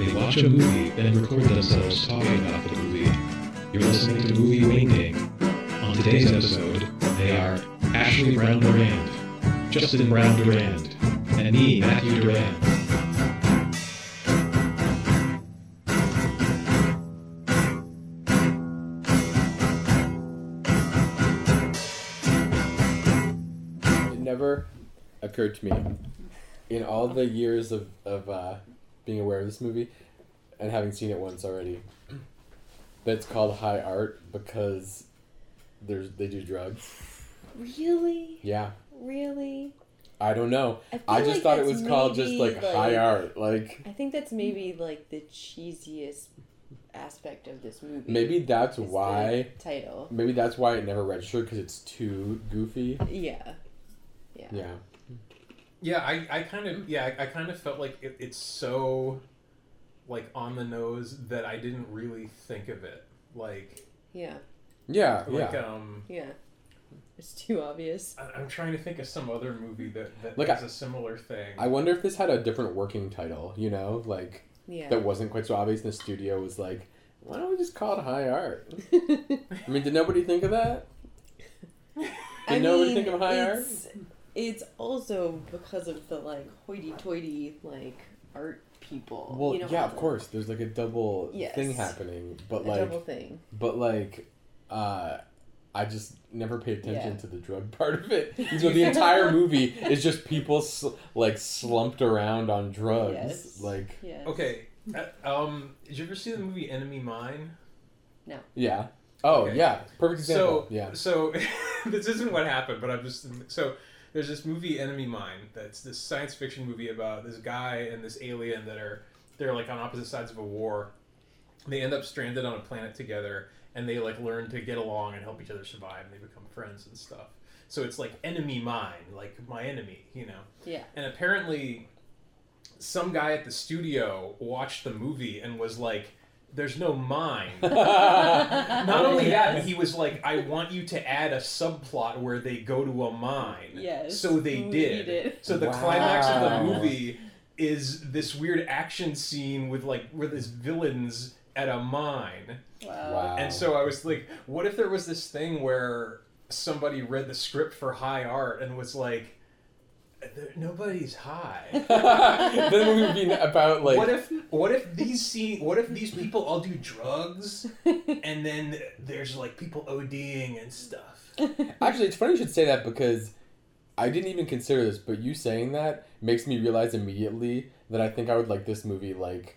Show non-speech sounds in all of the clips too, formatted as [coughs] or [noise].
They watch a movie, then record themselves talking about the movie. You're listening to Movie Wingding. On today's episode, they are Ashley Brown Durand, Justin Brown Durand, and me, Matthew Durand. It never occurred to me in all the years of, of uh, being aware of this movie and having seen it once already [clears throat] that it's called high art because there's they do drugs. Really? Yeah. Really? I don't know. feel I just like thought it was called just maybe, like, high art. Like I think that's maybe like the cheesiest aspect of this movie. maybe that's why title. maybe that's why it never registered because it's too goofy. Yeah. Yeah. Yeah. Yeah, I, I kind of yeah, I, I kind of felt like it, it's so like on the nose that I didn't really think of it. Like Yeah. Yeah. like yeah. um Yeah. It's too obvious. I- I'm trying to think of some other movie that that Like, does I- a similar thing. I wonder if this had a different working title. You know, like. Yeah. that wasn't quite so obvious. And the studio was like, "Why don't we just call it high art?" [laughs] I mean, did nobody think of that? [laughs] Did nobody think of high art? It's, It's also because of the like hoity-toity like art people. Well, you know, yeah, of the- course. There's like a double Yes. thing happening, but A like, double thing. but like, uh, I just never paid attention Yeah. to the drug [laughs] part of it. [laughs] So the entire movie is just people sl- like slumped around on drugs, Yes. like Yeah. okay, uh, um, did you ever see the movie Enemy Mine? No. Yeah. Oh Okay. yeah, perfect example. So yeah. So [laughs] this isn't what happened, but I'm just so there's this movie Enemy Mine that's this science fiction movie about this guy and this alien that are they're like on opposite sides of a war. They end up stranded on a planet together and they like learn to get along and help each other survive and they become friends and stuff. So it's like enemy mine, like my enemy, you know. Yeah. And apparently, some guy at the studio watched the movie and was like, "There's no mine." [laughs] Not only that, but he was like, "I want you to add a subplot where they go to a mine." Yes. So they we did. did. So the climax of the movie is this weird action scene with like where there's villains at a mine. Wow. Wow. And so I was like, what if there was this thing where somebody read the script for high art and was like, "There- nobody's high. [laughs] then the movie would be about like what if what if these scene what if these people all do drugs and then there's like people ODing and stuff. Actually, it's funny you should say that because I didn't even consider this, but you saying that makes me realize immediately that I think I would like this movie like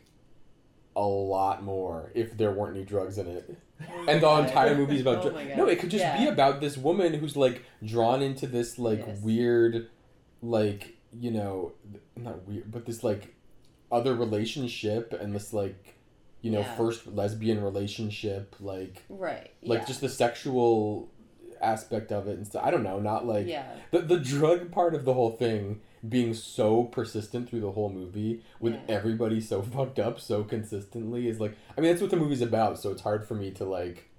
a lot more if there weren't any drugs in it. Oh [laughs] And the my God. entire movie's about Oh dr- No, it could just be about this woman who's like drawn into this like Yes. weird like, you know, not weird, but this like other relationship and this like you know, Yeah. first lesbian relationship like Right. like yeah. just the sexual aspect of it and stuff. I don't know, not like yeah. the the drug part of the whole thing being so persistent through the whole movie with Yeah. everybody so [laughs] fucked up so consistently is like I mean that's what the movie's about, so it's hard for me to like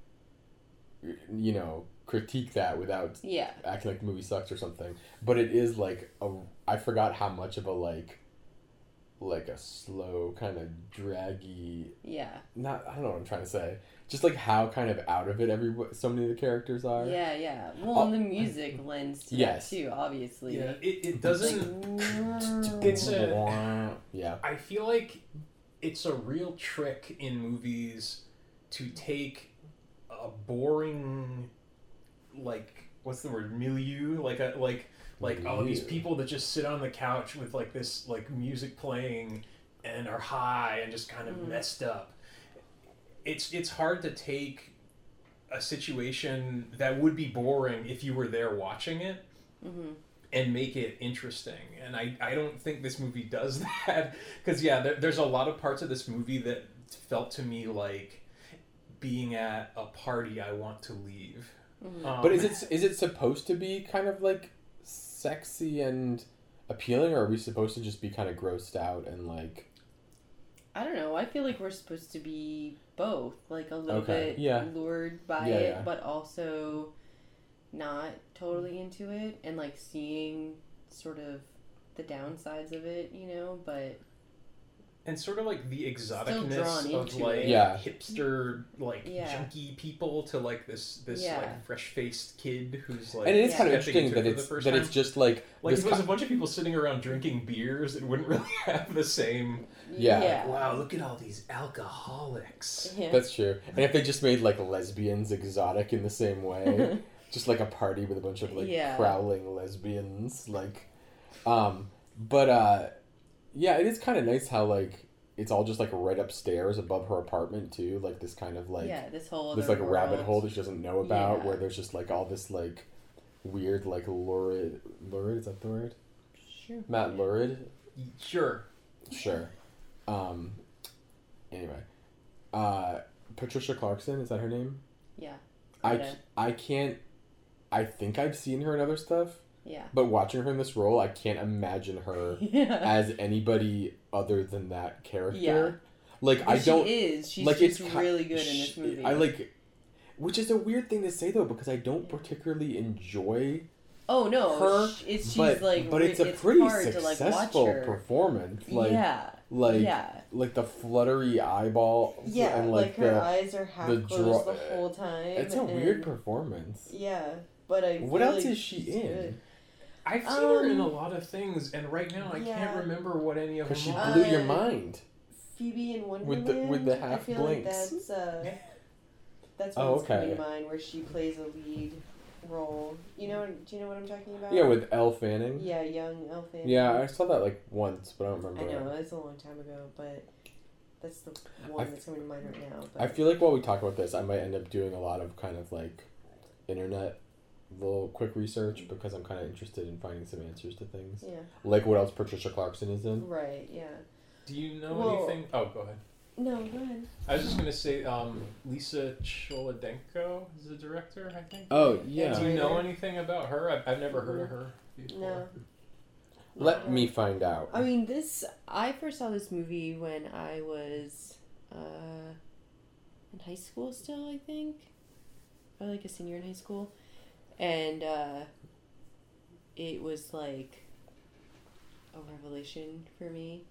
you know, critique that without Yeah. acting like the movie sucks or something. But it is like a I forgot how much of a like like a slow kind of draggy Yeah. not I don't know what I'm trying to say. Just like how kind of out of it every so many of the characters are. Yeah, yeah. Well, Oh. and the music lends to Yes. that too, obviously. Yeah, it, it doesn't. [laughs] It's a- yeah. I feel like it's a real trick in movies to take a boring, like what's the word, milieu, like a like like oh these people that just sit on the couch with like this like music playing and are high and just kind of Mhm. messed up. It's it's hard to take a situation that would be boring if you were there watching it hmm and make it interesting. And I, I don't think this movie does [laughs] that. Because, yeah, there, there's a lot of parts of this movie that felt to me like being at a party I want to leave. Um, But is it is it supposed to be kind of like sexy and appealing, or are we supposed to just be kind of grossed out and like? I don't know. I feel like we're supposed to be both, like a little Okay, bit yeah. lured by Yeah, it, yeah. but also not totally into it, and like seeing sort of the downsides of it, you know. But and sort of like the drawn exoticness of like. Yeah. hipster like Yeah. junky people to like this this Yeah. like fresh faced kid who's like and it is Yeah. kind of interesting that it's that time. it's just like like this if it was ki- a bunch of people sitting around drinking beers, it wouldn't [laughs] really have the same. Yeah. Yeah. Wow, look at all these alcoholics. Yeah. That's true. And if they just made like lesbians exotic in the same way, [laughs] just like a party with a bunch of like Yeah. prowling lesbians, like, um, but uh, yeah, it is kind of nice how like it's all just like right upstairs above her apartment too, like this kind of like yeah, this whole this other like rabbit hole that she doesn't know about, Yeah. where there's just like all this like weird like lurid lurid is that the word? Sure. Matt lurid Sure. Sure. Um. Anyway, uh, Patricia Clarkson is that her name? Yeah. I, I can't. I think I've seen her in other stuff, Yeah. but watching her in this role, I can't imagine her [laughs] Yeah. as anybody other than that character. Yeah. Like I don't She is. She's like just it's really good in this movie. I like, which is a weird thing to say though because I don't particularly enjoy Oh no, her, it's she's but like but it's a pretty hard to like successful performance. Like yeah, like yeah, like the fluttery eyeball yeah. and like, like, her the eyes are half the closed the whole time. it's a weird performance. Yeah, but I. What else is she in? good. I've seen her in a Um, lot of things, and right now I yeah. can't remember what any of them Because she are. blew your mind. Phoebe in Wonderland. With the- with the I half feel blinks. like that's uh, [laughs] that's Oh, what's coming to mind where she plays a lead role. You know? Do you know what I'm talking about? Yeah, with Elle Fanning. Yeah, young Elle Fanning. Yeah, I saw that like once, but I don't remember. I know it. it's a long time ago, but that's the one I f- that's coming to mind right now. But I feel like while we talk about this, I might end up doing a lot of kind of like internet little quick research because I'm kind of interested in finding some answers to things. yeah, Like what else Patricia Clarkson is in. right. Yeah. Do you know Well- anything? Oh, go ahead. No, go ahead. I was just gonna say, um, Lisa Cholodenko is the director, I think. Oh Yeah. Do you know anything about her? I've, I've never heard of her before. No. Let me find out. I mean, this. I first saw this movie when I was uh, in high school. Still, I think, or like a senior in high school, and uh, it was like a revelation for me.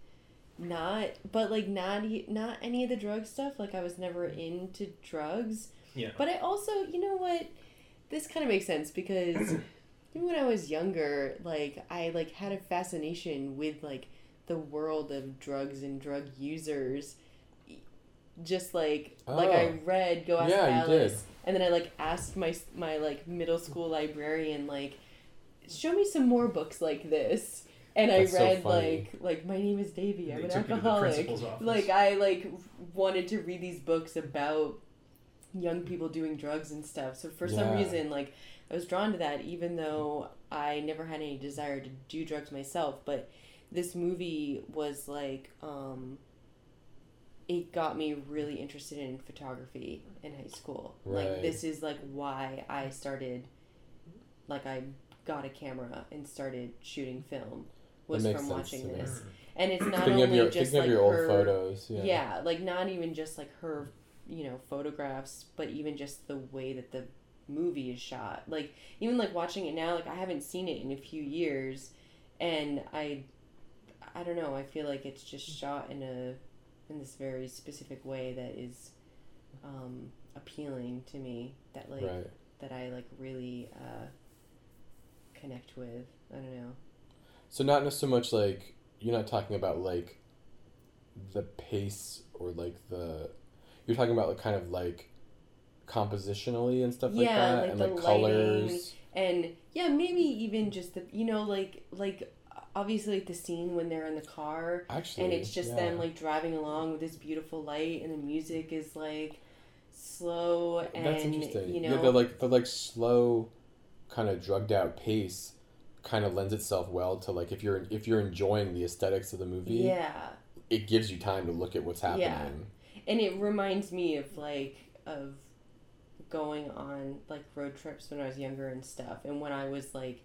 Not, but like not not any of the drug stuff. Like I was never into drugs. Yeah. But I also, you know what? This kind of makes sense because [clears throat] even when I was younger, like I like had a fascination with like the world of drugs and drug users. Just like like I Oh. read Go Ask Yeah, you Alice, did. And then I like asked my my like middle school librarian like, show me some more books like this. And I That's so read funny. like like my name is Davy. I'm an took you to the alcoholic. Like I like wanted to read these books about young people doing drugs and stuff. So for some reason, like I was drawn to that, even though I never had any desire to do drugs myself. But this movie was like, um, it got me really interested in photography in high school. Right. Like this is like why I started, like I got a camera and started shooting film was from sense watching to me. this. And it's not thinking only your just like of your old her, photos. Yeah. yeah. like not even just like her, you know, photographs, but even just the way that the movie is shot. Like even like watching it now, like I haven't seen it in a few years, and I, I don't know. I feel like it's just shot in a, in this very specific way that is, um, appealing to me. That like Right. that I like really uh, connect with. I don't know. So not so much like you're not talking about like the pace or like the you're talking about like kind of like compositionally and stuff like that like and the like colors. and yeah maybe even just the you know like like obviously like the scene when they're in the car Actually, and it's just yeah. them like driving along with this beautiful light and the music is like slow and That's interesting. you yeah, know the like the like slow, kind of drugged out pace, kind of lends itself well to like if you're if you're enjoying the aesthetics of the movie, yeah it gives you time to look at what's happening. Yeah. and it reminds me of like of going on like road trips when I was younger and stuff and when I was like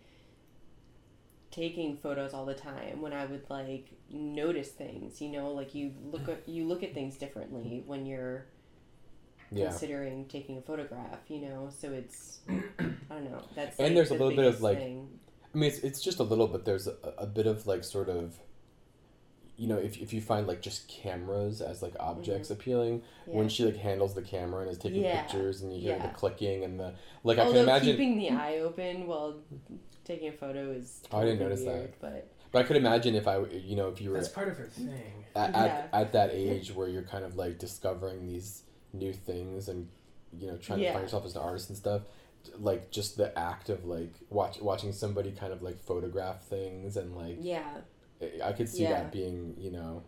taking photos all the time when I would like notice things you know like you look at you look at things differently when you're Yeah. considering taking a photograph you know so it's I don't know that's And like, there's a little bit of, like, thing. I mean, it's, it's just a little, but there's a, a bit of like sort of. you know, if, if you find like just cameras as like objects mm-hmm. appealing, when she like handles the camera and is taking Yeah. pictures and you hear Yeah. the clicking and the like, I Although can imagine. keeping the eye open while taking a photo is Oh, I didn't totally notice that. weird, But But I could imagine if I, you know, if you were That's part of her thing. at, Yeah. at, at that age where you're kind of like discovering these new things and you know trying to find yourself as an artist and stuff like just the act of like watch watching somebody kind of like photograph things and like yeah, I- I could see Yeah. that being you know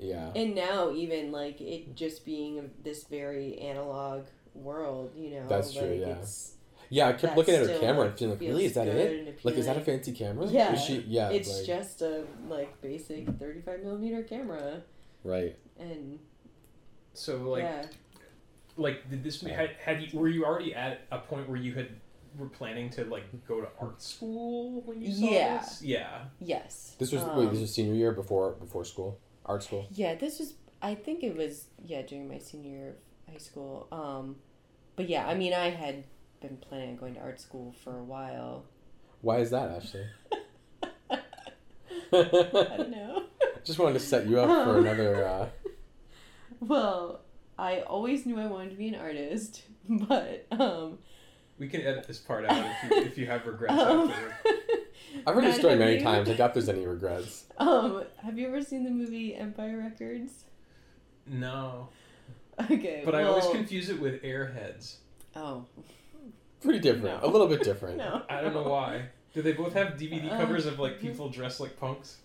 yeah and now even like it just being this very analog world, you know. That's true, like, yeah. It's, yeah I kept looking at her camera and feeling like really is that it like is that a fancy camera Yeah. Is she yeah It's like, just a like basic thirty-five millimeter camera, right and So like yeah, like did this had, had you were you already at a point where you had were planning to like go to art school when you saw Yeah. this? Yeah. yes. this was Um, wait this was senior year before before school art school Yeah, this was. I think it was yeah during my senior year of high school. Um, but yeah, I mean, I had been planning on going to art school for a while. why is that Ashley [laughs] I don't know. [laughs] just wanted to set you up for Um. [laughs] another uh, Well, I always knew I wanted to be an artist, but um, We can edit this part out if you, if you have regrets um afterward. I've heard this story many you- times. I doubt there's any regrets. Um, have you ever seen the movie Empire Records? No. Okay, But I always confuse it with Airheads. Oh Pretty different. No. A little bit different. no, I don't know why. Do they both have DVD Uh, covers of like people dressed like punks?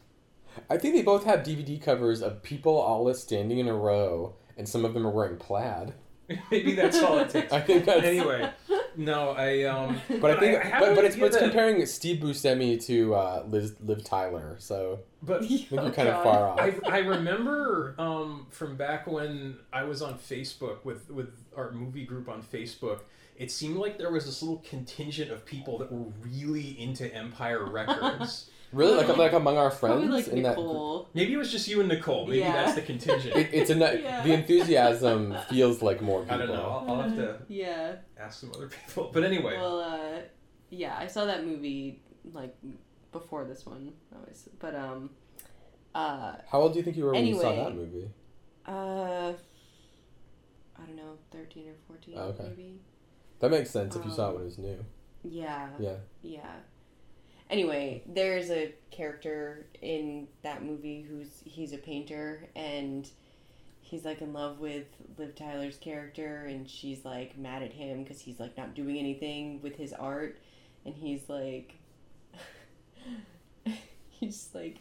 I think they both have DVD covers of people all standing in a row, and some of them are wearing plaid. [laughs] Maybe that's all it takes. [laughs] I think that's. Anyway, no, I um. [laughs] But I think, I but, but it's but it's that- comparing Steve Buscemi to uh, Liz, Liv Tyler. So But I think you're Oh, kind of far off. I, I remember um, from back when I was on Facebook with, with our movie group on Facebook, it seemed like there was this little contingent of people that were really into Empire Records. [laughs] really, like like among our friends Probably like in that. Nicole. Maybe it was just you and Nicole. Maybe Yeah. that's the contingent. [laughs] It, it's a Yeah. the enthusiasm feels like more people. I don't know. I'll, I'll have to [laughs] Yeah. ask some other people. But anyway, Well, uh, yeah, I saw that movie like before this one. Always, but um, uh, How old do you think you were when you saw that movie? uh, I don't know, thirteen or fourteen, Oh, okay. maybe. That makes sense if you saw it Um, when it was new. Yeah. Yeah. Yeah. Anyway, there's a character in that movie who's he's a painter and he's like in love with Liv Tyler's character and she's like mad at him because he's like not doing anything with his art and he's like [laughs] he's like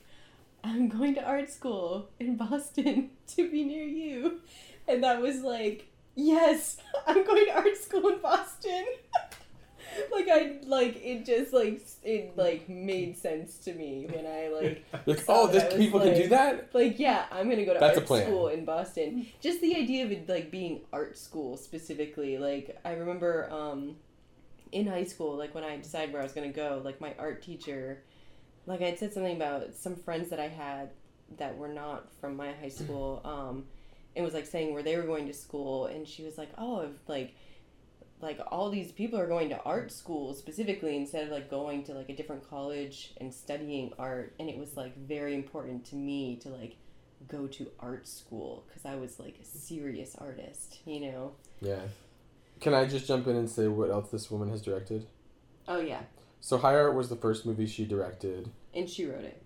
I'm going to art school in Boston [laughs] to be near you and that was like yes [laughs] I'm going to art school in Boston [laughs] like I like it just like it like made sense to me when I [laughs] like Like, oh, this I people can do that. like yeah I'm gonna go to That's art school in Boston. Just the idea of it like being art school specifically. Like I remember um in high school like when I decided where I was gonna go like my art teacher like I'd said something about some friends that I had that were not from my high school um and was like saying where they were going to school and she was like oh if like like all these people are going to art school specifically instead of like going to like a different college and studying art and it was like very important to me to like go to art school because i was like a serious artist you know Yeah. Can I just jump in and say what else this woman has directed? oh yeah So High Art was the first movie she directed. and she wrote it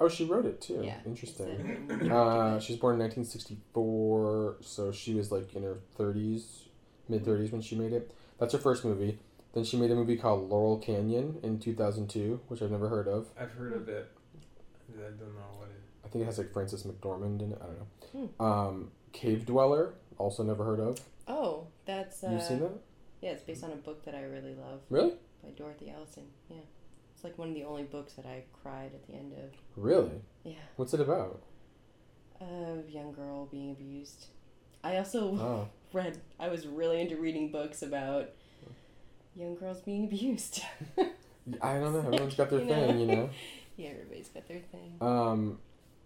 Oh, she wrote it too. yeah Interesting. It's [coughs] Uh, she was born in 1964, so she was like in her 30s, mid 30s when she made it. That's her first movie. Then she made a movie called Laurel Canyon in 2002, which I've never heard of. I've heard of it. I don't know what it. I think it has like Frances McDormand in it. I don't know. Hmm. Um, Cavedweller, also never heard of. oh that's uh, You've seen that? yeah it's based on a book that i really love Really? by dorothy allison yeah it's like one of the only books that i cried at the end of Really? yeah What's it about? a young girl being abused i also Oh, [laughs] read I was really into reading books about young girls being abused. [laughs] I don't know. Everyone's got [laughs] their You know? thing, you know. yeah, everybody's got their thing. Um,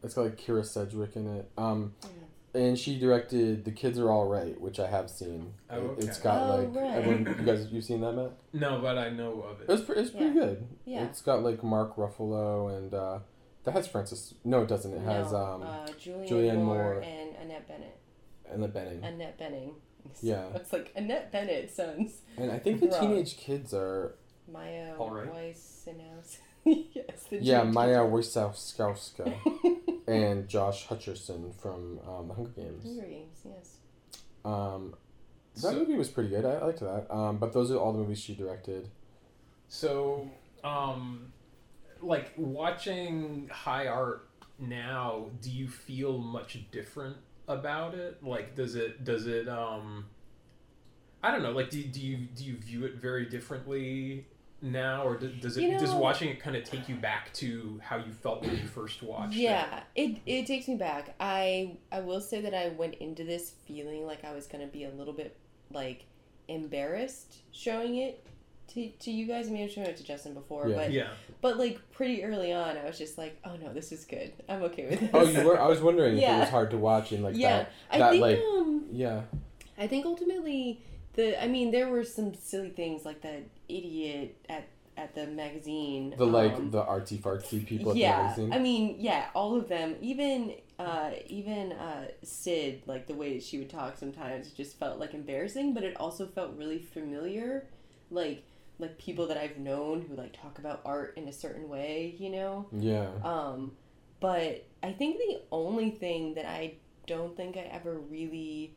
it's got like Kyra Sedgwick in it. Um, Yeah. And she directed The Kids Are All Right, which I have seen. Oh, It- okay. It's got Oh, like right. everyone. You guys, you've seen that, Matt? No, but I know of It it. was, pre- it's pretty good. Yeah. It's got like Mark Ruffalo and uh, That has Francis. No, it doesn't. It has no, um uh, Julianne, Julianne Moore, Moore. and Annette Bennett. Ella Benning. Annette Benning. [laughs] Yeah. It's like Annette Bennett sounds And I think the Wrong. teenage kids are All Maya right. Weissenhaus. [laughs] yes. The yeah teenage Maya kids Wysowska are- [laughs] and Josh Hutcherson from um, the Hunger Games. Hunger Games, yes. Um, that So- movie was pretty good. I, I liked that. Um, but those are all the movies she directed. So, um, like watching high art now, do you feel much different about it? Like, does it does it um, I don't know. Like, do, do you do you view it very differently now, or do, does it You does watching it kind of take you back to how you felt when you first watched? Yeah, it it takes me back. I I will say that I went into this feeling like I was gonna be a little bit like embarrassed showing it to, to you guys. I mean, I've shown it to Justin before, Yeah. but Yeah. but like pretty early on, I was just like, oh no, this is good. I'm okay with this. Oh, you were. I was wondering if it was hard to watch and like yeah, that. I that, think like- um Yeah. I think ultimately the I mean there were some silly things like that idiot at at the magazine. The like um, the artsy fartsy people at yeah, the magazine. I mean, yeah, all of them. Even uh, even uh, Sid, like the way that she would talk sometimes, just felt like embarrassing, but it also felt really familiar, like like people that I've known who like talk about art in a certain way, you know. yeah. Um, but I think the only thing that I don't think I ever really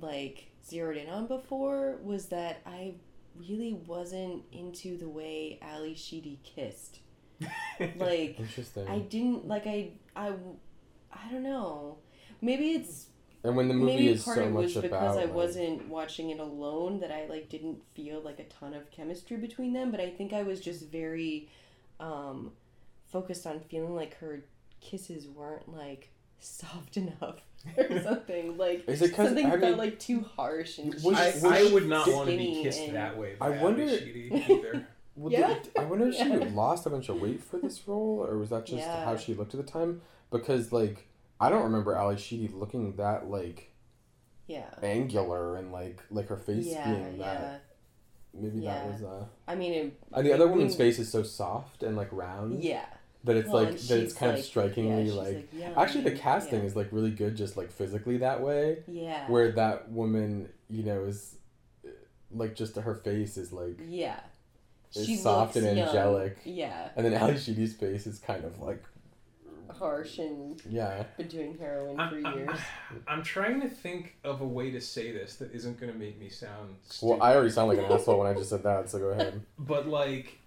like zeroed in on before was that I really wasn't into the way Ally Sheedy kissed. [laughs] Like Interesting. I didn't like I I I don't know. Maybe it's and when the movie maybe is part so of it was because about I like- wasn't watching it alone that I like didn't feel like a ton of chemistry between them, but I think I was just very um focused on feeling like her kisses weren't like soft [laughs] enough or [laughs] something. Like Is it 'cause- something I felt mean- like too harsh and Was- I, was I would not want to be skinny kissed and- that way. I By wonder- Ally [laughs] either. Well, Yeah. did- I wonder if she Yeah. lost a bunch of weight for this role, or was that just Yeah. how she looked at the time? Because like I don't remember Ally Sheedy looking that like yeah. angular and like like her face Yeah, being that. yeah. Maybe Yeah. that was uh. I mean, it, And the other woman's mean, face is so soft and like round Yeah. That it's Well, like that it's kind like- of strikingly yeah, she's, like. young Actually, the casting yeah. is like really good, just like physically that way. Yeah. Where that woman, you know, is like just her face is like, Yeah. It's soft and young. angelic. Yeah. and then Ally Sheedy's face is kind of like, Harsh and yeah. been doing heroin for I'm, I'm, years. [sighs] I'm trying to think of a way to say this that isn't going to make me sound stupid. Well, I already sound like an asshole when I just said that, so go [laughs] ahead. But like,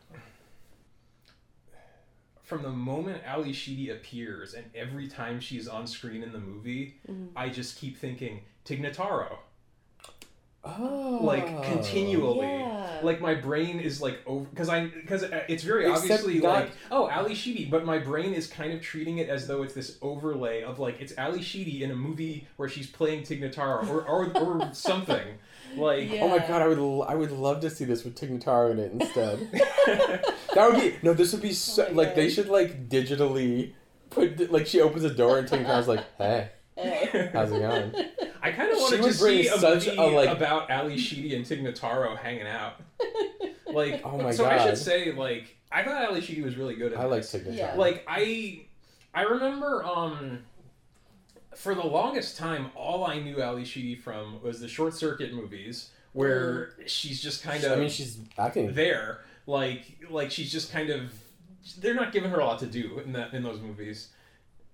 from the moment Ally Sheedy appears and every time she's on screen in the movie, Mhm. I just keep thinking Tig Notaro. Oh. Like continually. Yeah. Like my brain is like over because I because it's very Except obviously like oh Ally Sheedy, but my brain is kind of treating it as though it's this overlay of like it's Ally Sheedy in a movie where she's playing Tig Notaro or or, or [laughs] something like Yeah. Oh my god, I would l- I would love to see this with Tig Notaro in it instead. [laughs] that would be no. This would be so Oh my like they should like digitally put like she opens a door and Tig Notaro's like, hey, Hey. how's it going? I kind of wanted to bring see a such movie a, like- about Ally Sheedy and Tig Notaro hanging out. Like, Oh my god. so I should say, like, I thought Ally Sheedy was really good at I like this. Tig Notaro. Yeah. Like, I, I remember, um, for the longest time, all I knew Ally Sheedy from was the Short Circuit movies, where she's just kind of I mean, she's acting. there, like, like she's just kind of. They're not giving her a lot to do in that in those movies.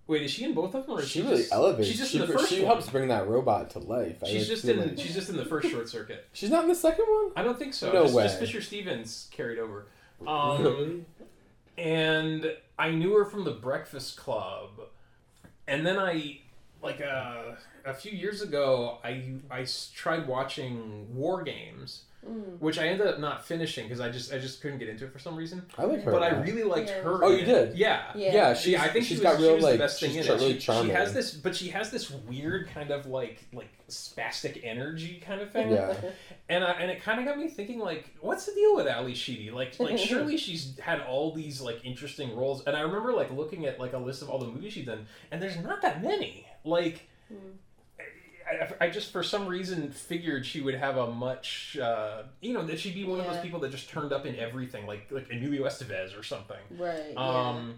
Wait, is she in both of them, or is She she really just, elevates. She's just she in the first she one. helps bring that robot to life. I She's just in. like- She's just in the first Short Circuit. [laughs] She's not in the second one. I don't think so. No just, way. Just Fisher Stevens carried over. [laughs] Um, and I knew her from the Breakfast Club, and then I, like uh, a few years ago, I I tried watching War Games, Mm. which I ended up not finishing because I just I just couldn't get into it for some reason. I like her. But I really liked Yeah. her. Oh, you did? Yeah. Yeah. Yeah, she's, yeah, I think she's she got was, real she like the best thing she's in it. really She, she has this, but she has this weird kind of like like spastic energy kind of thing. Yeah. And I, and it kind of got me thinking like, what's the deal with Ally Sheedy? Like like [laughs] surely she's had all these like interesting roles. And I remember like looking at like a list of all the movies she's done, and there's not that many. Like. Hmm. I, I just for some reason figured she would have a much uh, you know that she'd be one of those people that just turned up in everything like like Emilio Estevez or something. Right. Um,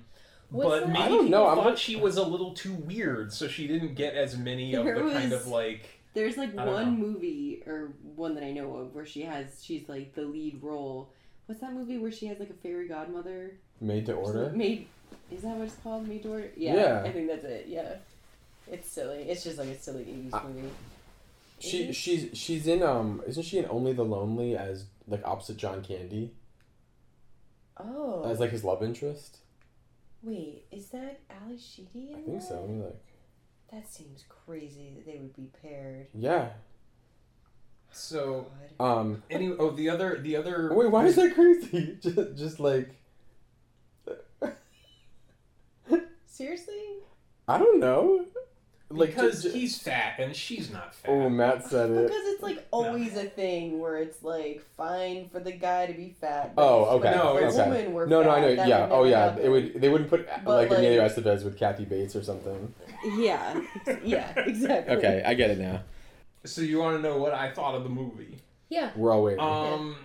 What's but that? maybe I don't people know, I'm thought she was a little too weird, so she didn't get as many of There the kind of like. There's like I don't one movie or one that I know of where she has she's like the lead role. What's that movie where she has like a fairy godmother? Maid to Order. Made is that what it's called? Maid to Order? Yeah, Yeah. I think that's it. Yeah. It's silly. It's just like a silly 80s movie. She she's she's in um isn't she in Only the Lonely as like opposite John Candy Oh. as like his love interest? Wait, is that Ally Sheedy in I think that? so. Let me look. That seems crazy that they would be paired. Yeah. So God. Um. any oh the other the other [laughs] Wait, why is that crazy? [laughs] just just like [laughs] Seriously? I don't know. Like because ju- ju- he's fat and she's not fat. oh, Matt said it. Because it's like always a thing where it's like fine for the guy to be fat. but Oh, okay. No, if a it's- woman were No, no, I know. Yeah. Oh, yeah. happen. It would. They wouldn't put But, like Emilio like- Estevez with Kathy Bates or something. Yeah, yeah, [laughs] exactly. Okay, I get it now. So you want to know what I thought of the movie? Yeah. We're all waiting. Um,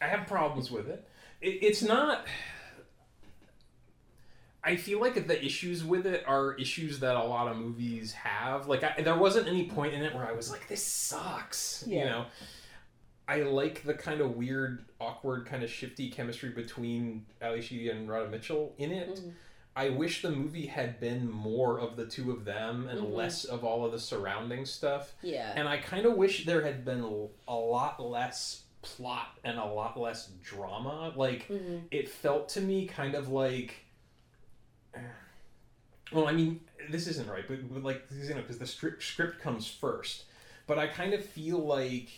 I have problems with it. it. It's not. I feel like the issues with it are issues that a lot of movies have. Like, I, there wasn't any point in it where I was like, "This sucks," you know. I like the kind of weird, awkward, kind of shifty chemistry between Ally Sheedy and Radha Mitchell in it. Mhm. I wish the movie had been more of the two of them and Mhm. less of all of the surrounding stuff. Yeah. And I kind of wish there had been a lot less plot and a lot less drama. Like, hmm it felt to me kind of like. Well, I mean, this isn't right, but, but like, you know, because the script, script comes first. But I kind of feel like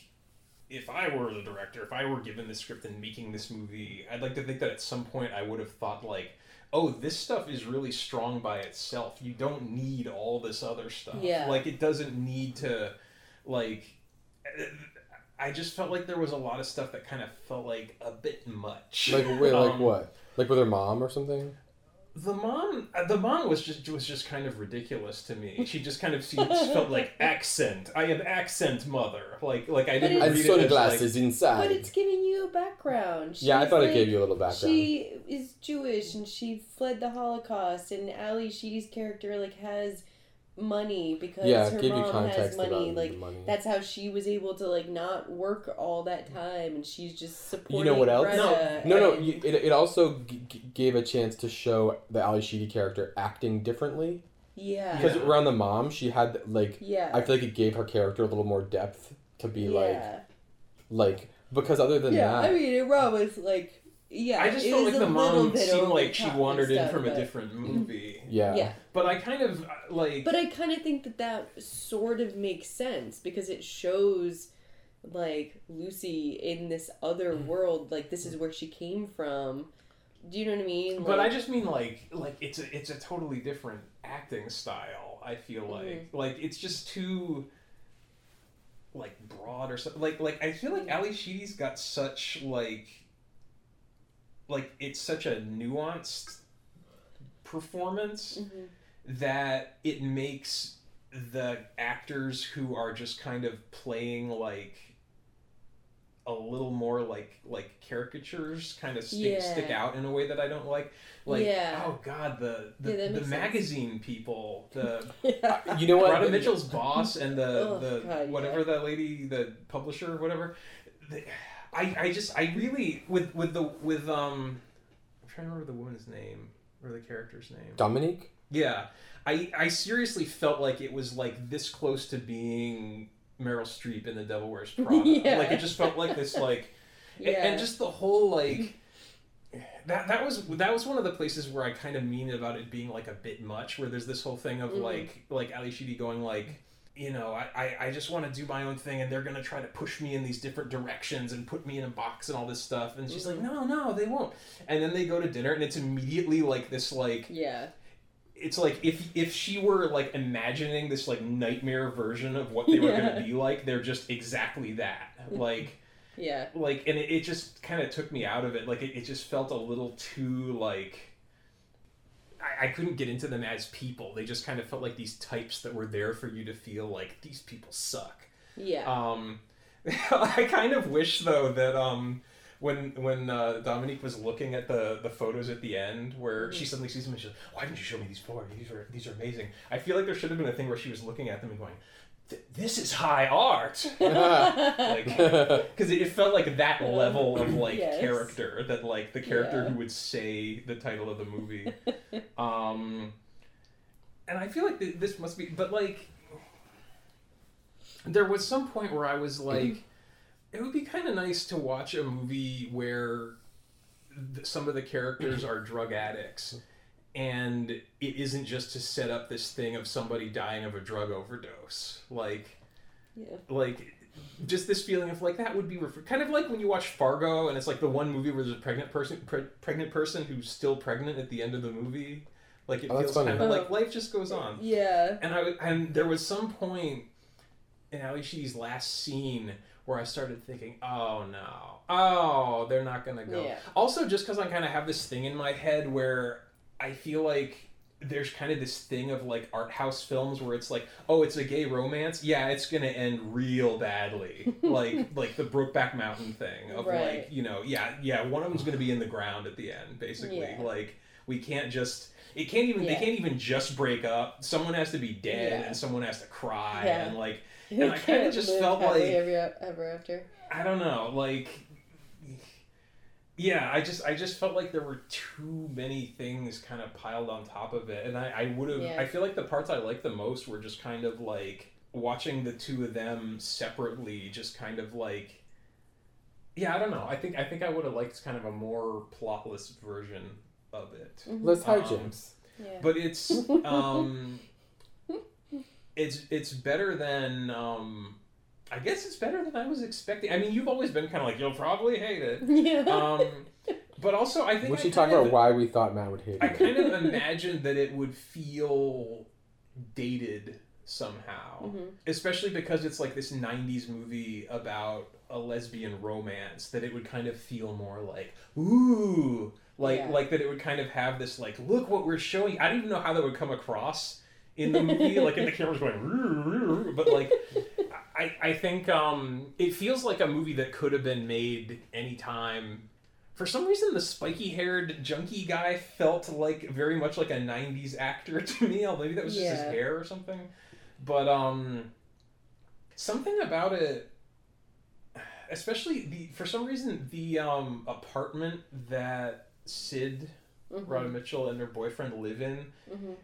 if I were the director, if I were given this script and making this movie, I'd like to think that at some point I would have thought, like, oh, this stuff is really strong by itself. You don't need all this other stuff. Yeah. Like, it doesn't need to, like. I just felt like there was a lot of stuff that kind of felt like a bit much. like wait, like Um, what? Like with her mom or something? The mom, uh, the mom was just was just kind of ridiculous to me. She just kind of seemed, felt like [laughs] accent. I am accent mother. Like like I But didn't it's- And read it as, sunglasses But it's giving you a background. yeah, I thought like, it gave you a little background. She is Jewish and she fled the Holocaust, and Ally Sheedy's character like has money because yeah, her give you mom context has money. about Like the money. that's how she was able to like not work all that time, and she's just supporting. You know what else? Greta No, no. and- You, it, it also g- g- gave a chance to show the Ally Sheedy character acting differently. yeah, Because Yeah. around the mom, she had like yeah, I feel like it gave her character a little more depth to be like yeah. like because other than yeah. that, I mean, it was like yeah. I just it felt like the mom seemed like she top and wandered in stuff, from a different movie. Yeah, Yeah. But I kind of uh, like But I kind of think that that sort of makes sense because it shows like Lucy in this other Mm. world. Like this is where she came from. Do you know what I mean? But I just mean like like it's a it's a totally different acting style. I feel like Mm-hmm. like it's just too like broad or something. Like like I feel like Mm. Ally Sheedy's got such like like it's such a nuanced performance Mhm. that it makes the actors who are just kind of playing like a little more like like caricatures kind of stick, stick out in a way that I don't like. Like Yeah. oh god, the the, Yeah, the makes sense. magazine people, the Yeah. [laughs] you know what? Radha Mitchell's boss and the [laughs] Oh, the God, whatever yeah. that lady, the publisher whatever. The, I I just I really with with the with um I'm trying to remember the woman's name or the character's name. Dominique. Yeah, I I seriously felt like it was like this close to being Meryl Streep in The Devil Wears [laughs] Prada. Yeah. Like it just felt like this like, Yeah. and, and just the whole like. That, that was that was one of the places where I kind of mean about it being like a bit much where there's this whole thing of Mhm. like like Ally Sheedy going like you know I, I, just want to do my own thing and they're gonna try to push me in these different directions and put me in a box and all this stuff and she's like mm-hmm. no no they won't and then they go to dinner and it's immediately like this like yeah. it's like if if she were like imagining this like nightmare version of what they were [laughs] Yeah. gonna be like, they're just exactly that. [laughs] Like Yeah. like and it, it just kind of took me out of it. Like it, it just felt a little too like I, I couldn't get into them as people. They just kind of felt like these types that were there for you to feel like these people suck. Yeah. Um, [laughs] I kind of wish though that um, when when uh, Dominique was looking at the the photos at the end, where she suddenly sees them and she's like, "Why didn't you show me these before? These are these are amazing." I feel like there should have been a thing where she was looking at them and going, "Th- "This is high art," [laughs] like because it, it felt like that level of like Yes. character that like the character Yeah. who would say the title of the movie. um, and I feel like th- this must be, but like, there was some point where I was like, it would be kind of nice to watch a movie where th- some of the characters are drug addicts. And it isn't just to set up this thing of somebody dying of a drug overdose. Like, yeah. like just this feeling of like that would be ref- kind of like when you watch Fargo and it's like the one movie where there's a pregnant person pre- pregnant person who's still pregnant at the end of the movie like it Oh, feels kind of Oh. like life just goes on Yeah. and I w- and there was some point in Ally Sheedy's last scene where I started thinking, oh no, oh they're not gonna go. Yeah. Also, just because I kind of have this thing in my head where I feel like there's kind of this thing of like art house films where it's like, oh, it's a gay romance. Yeah, it's gonna end real badly, [laughs] like like the Brokeback Mountain thing of Right. like you know, yeah, yeah, one of them's gonna be in the ground at the end, basically. Yeah. Like we can't just. It can't even. They can't even just break up. Someone has to be dead, Yeah. and someone has to cry, Yeah. and like And I kinda can't just felt like- ever, ever after. I don't know, like yeah, I just I just felt like there were too many things kind of piled on top of it, and I I would have Yeah. I feel like the parts I liked the most were just kind of like watching the two of them separately, just kind of like yeah, I don't know. I think I think I would have liked kind of a more plotless version of it. Let's hire Um, James. Yeah. but it's [laughs] um it's it's better than um I guess it's better than I was expecting. I mean, you've always been kind of like you'll probably hate it. [laughs] yeah. Um but also I think We I should talk about of- why we thought Matt would hate it. I kind of [laughs] imagined that it would feel dated somehow. Mhm. Especially because it's like this 90s movie about a lesbian romance that it would kind of feel more like ooh like Yeah. like that it would kind of have this like look what we're showing. I don't even know how that would come across in the movie like in the camera's going but like I, I think um, it feels like a movie that could have been made anytime. For some reason, the spiky haired junkie guy felt like very much like a 90s actor [laughs] to me. Although maybe that was just his Yeah. hair or something. But um, something about it, especially the for some reason the um, apartment that Sid, Mhm. Radha Mitchell, and her boyfriend live in, Mhm.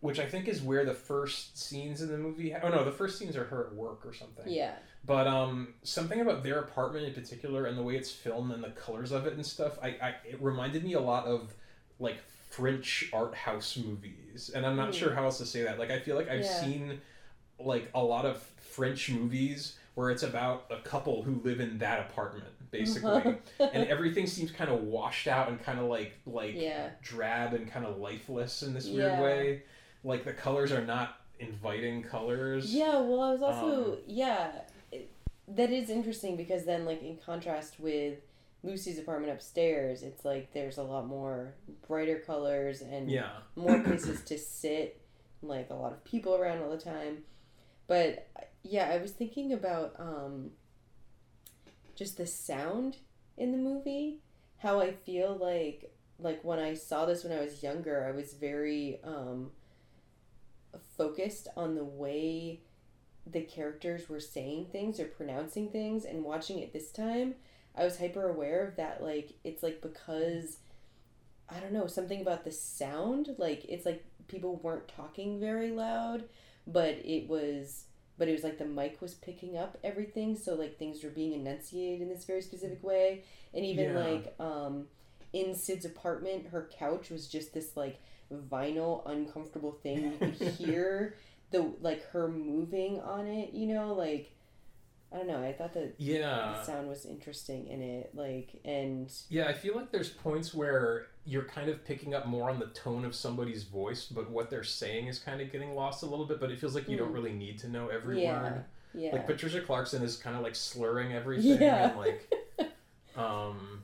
Which I think is where the first scenes in the movie. Oh no, the first scenes are her at work or something. Yeah. But um, something about their apartment in particular and the way it's filmed and the colors of it and stuff, I, I it reminded me a lot of like French art house movies, and I'm not Hmm. sure how else to say that. Like I feel like I've Yeah. seen like a lot of French movies where it's about a couple who live in that apartment basically, and [laughs] everything seems kind of washed out and kind of like like yeah. drab and kind of lifeless in this weird Yeah. way. Like the colors are not inviting colors. Yeah, well, I was also Um, yeah, it, that is interesting because then like in contrast with Lucy's apartment upstairs, it's like there's a lot more brighter colors and Yeah. more [clears throat] places to sit, like a lot of people around all the time. But yeah, I was thinking about um just the sound in the movie, how I feel like like when I saw this when I was younger, I was very um focused on the way the characters were saying things or pronouncing things and watching it this time i was hyper aware of that like it's like because i don't know something about the sound like it's like people weren't talking very loud but it was but it was like the mic was picking up everything so like things were being enunciated in this very specific way and even Yeah. like um in sid's apartment her couch was just this like vinyl uncomfortable thing you could [laughs] hear the like her moving on it you know like i don't know i thought that Yeah. the sound was interesting in it like and Yeah, I feel like there's points where you're kind of picking up more on the tone of somebody's voice, but what they're saying is kind of getting lost a little bit. But it feels like you don't Mm. really need to know every Yeah. word. yeah Like Patricia Clarkson is kind of like slurring everything Yeah. and like, [laughs] um,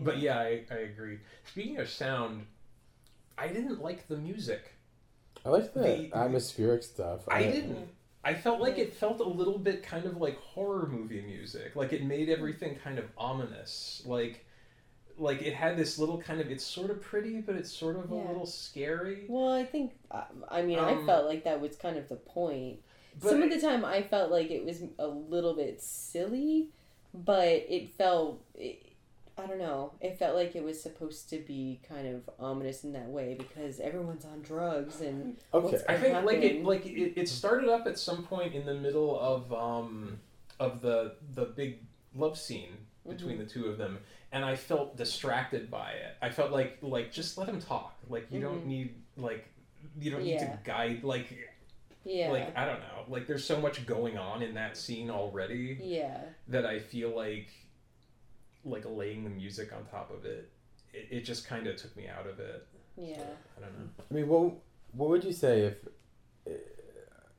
but yeah, I, I agree. Speaking of sound, I didn't like the music. I liked the, The- atmospheric stuff. I didn't. I felt like it felt a little bit kind of like horror movie music. Like it made everything kind of ominous. Like like it had this little kind of it's sort of pretty but it's sort of a little scary. Well, I think I, I mean I Um, felt like that was kind of the point. But Some of the time I felt like it was a little bit silly, but it felt it, I don't know. It felt like it was supposed to be kind of ominous in that way because everyone's on drugs and [laughs] Okay. I think like it like it, it started up at some point in the middle of um of the the big love scene between Mm-hmm. the two of them and I felt distracted by it. I felt like like just let him talk. Like you don't Mhm. need like you don't need Yeah. to guide like yeah. like I don't know. Like there's so much going on in that scene already yeah. that I feel like like laying the music on top of it it, it just kind of took me out of it. Yeah. I don't know. I mean, what what would you say if? uh,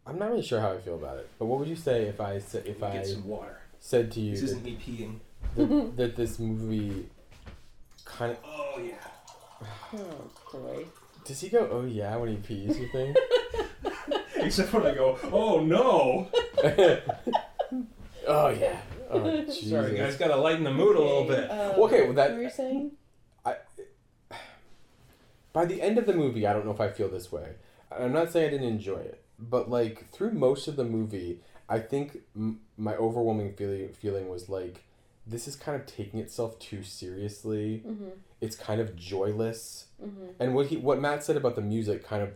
I'm not really sure how I feel about it, but what would you say if I said if I some water. said to you This that, isn't me peeing. that, [laughs] that this movie kind of Oh yeah. [sighs] Oh boy. does he go oh yeah when he pees you think? [laughs] Except when I go, oh no. [laughs] oh yeah. Oh Jesus. Sorry, guys, gotta lighten the mood a little bit. Uh, Okay, well, that- What were you saying? By the end of the movie, I don't know if I feel this way. I'm not saying I didn't enjoy it, but like through most of the movie, I think m- my overwhelming feeling feeling was like this is kind of taking itself too seriously. Mm-hmm. It's kind of joyless. Mm-hmm. And what he what Matt said about the music kind of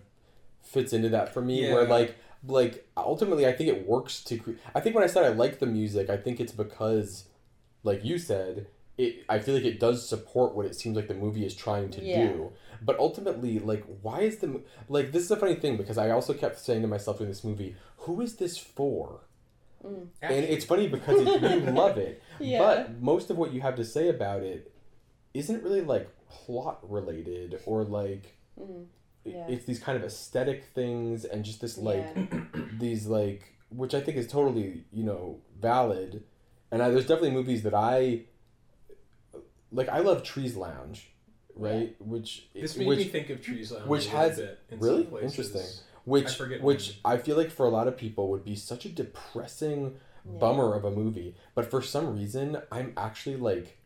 fits into that for me where like like ultimately I think it works to cre- I think when I said I like the music, I think it's because like you said, it I feel like it does support what it seems like the movie is trying to Yeah. do. But ultimately like why is the like this is a funny thing because I also kept saying to myself in this movie, who is this for? Mm. And it's funny because it, you [laughs] love it, Yeah. but most of what you have to say about it isn't really like plot related or like Mm. I- Yeah. it's these kind of aesthetic things and just this like Yeah. [clears throat] these like which I think is totally you know valid, and I, there's definitely movies that I like. I love Trees Lounge, right? Which This made which me think of Trees Lounge which a has- bit in really? some. Interesting. which I forget which when. I feel like for a lot of people would be such a depressing Yeah. bummer of a movie, but for some reason I'm actually like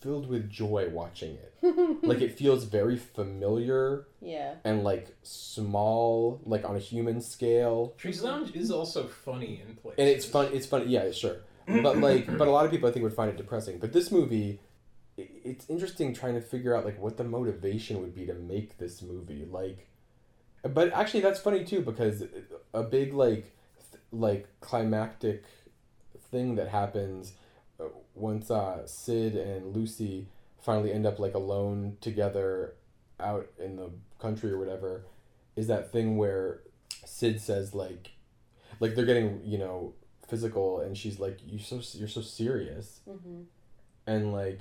filled with joy watching it. [laughs] like it feels very familiar yeah. and like small, like on a human scale. Trees Lounge is also funny in places. and it's fun. It's funny. Yeah, sure. But like, [clears throat] but a lot of people I think would find it depressing. But this movie, it's interesting trying to figure out like what the motivation would be to make this movie. Like, but actually that's funny too because a big like, th- like climactic thing that happens once uh, Sid and Lucy finally end up like alone together out in the country or whatever is that thing where Sid says like like they're getting you know physical and she's like you so you're so serious Mm-hmm. and like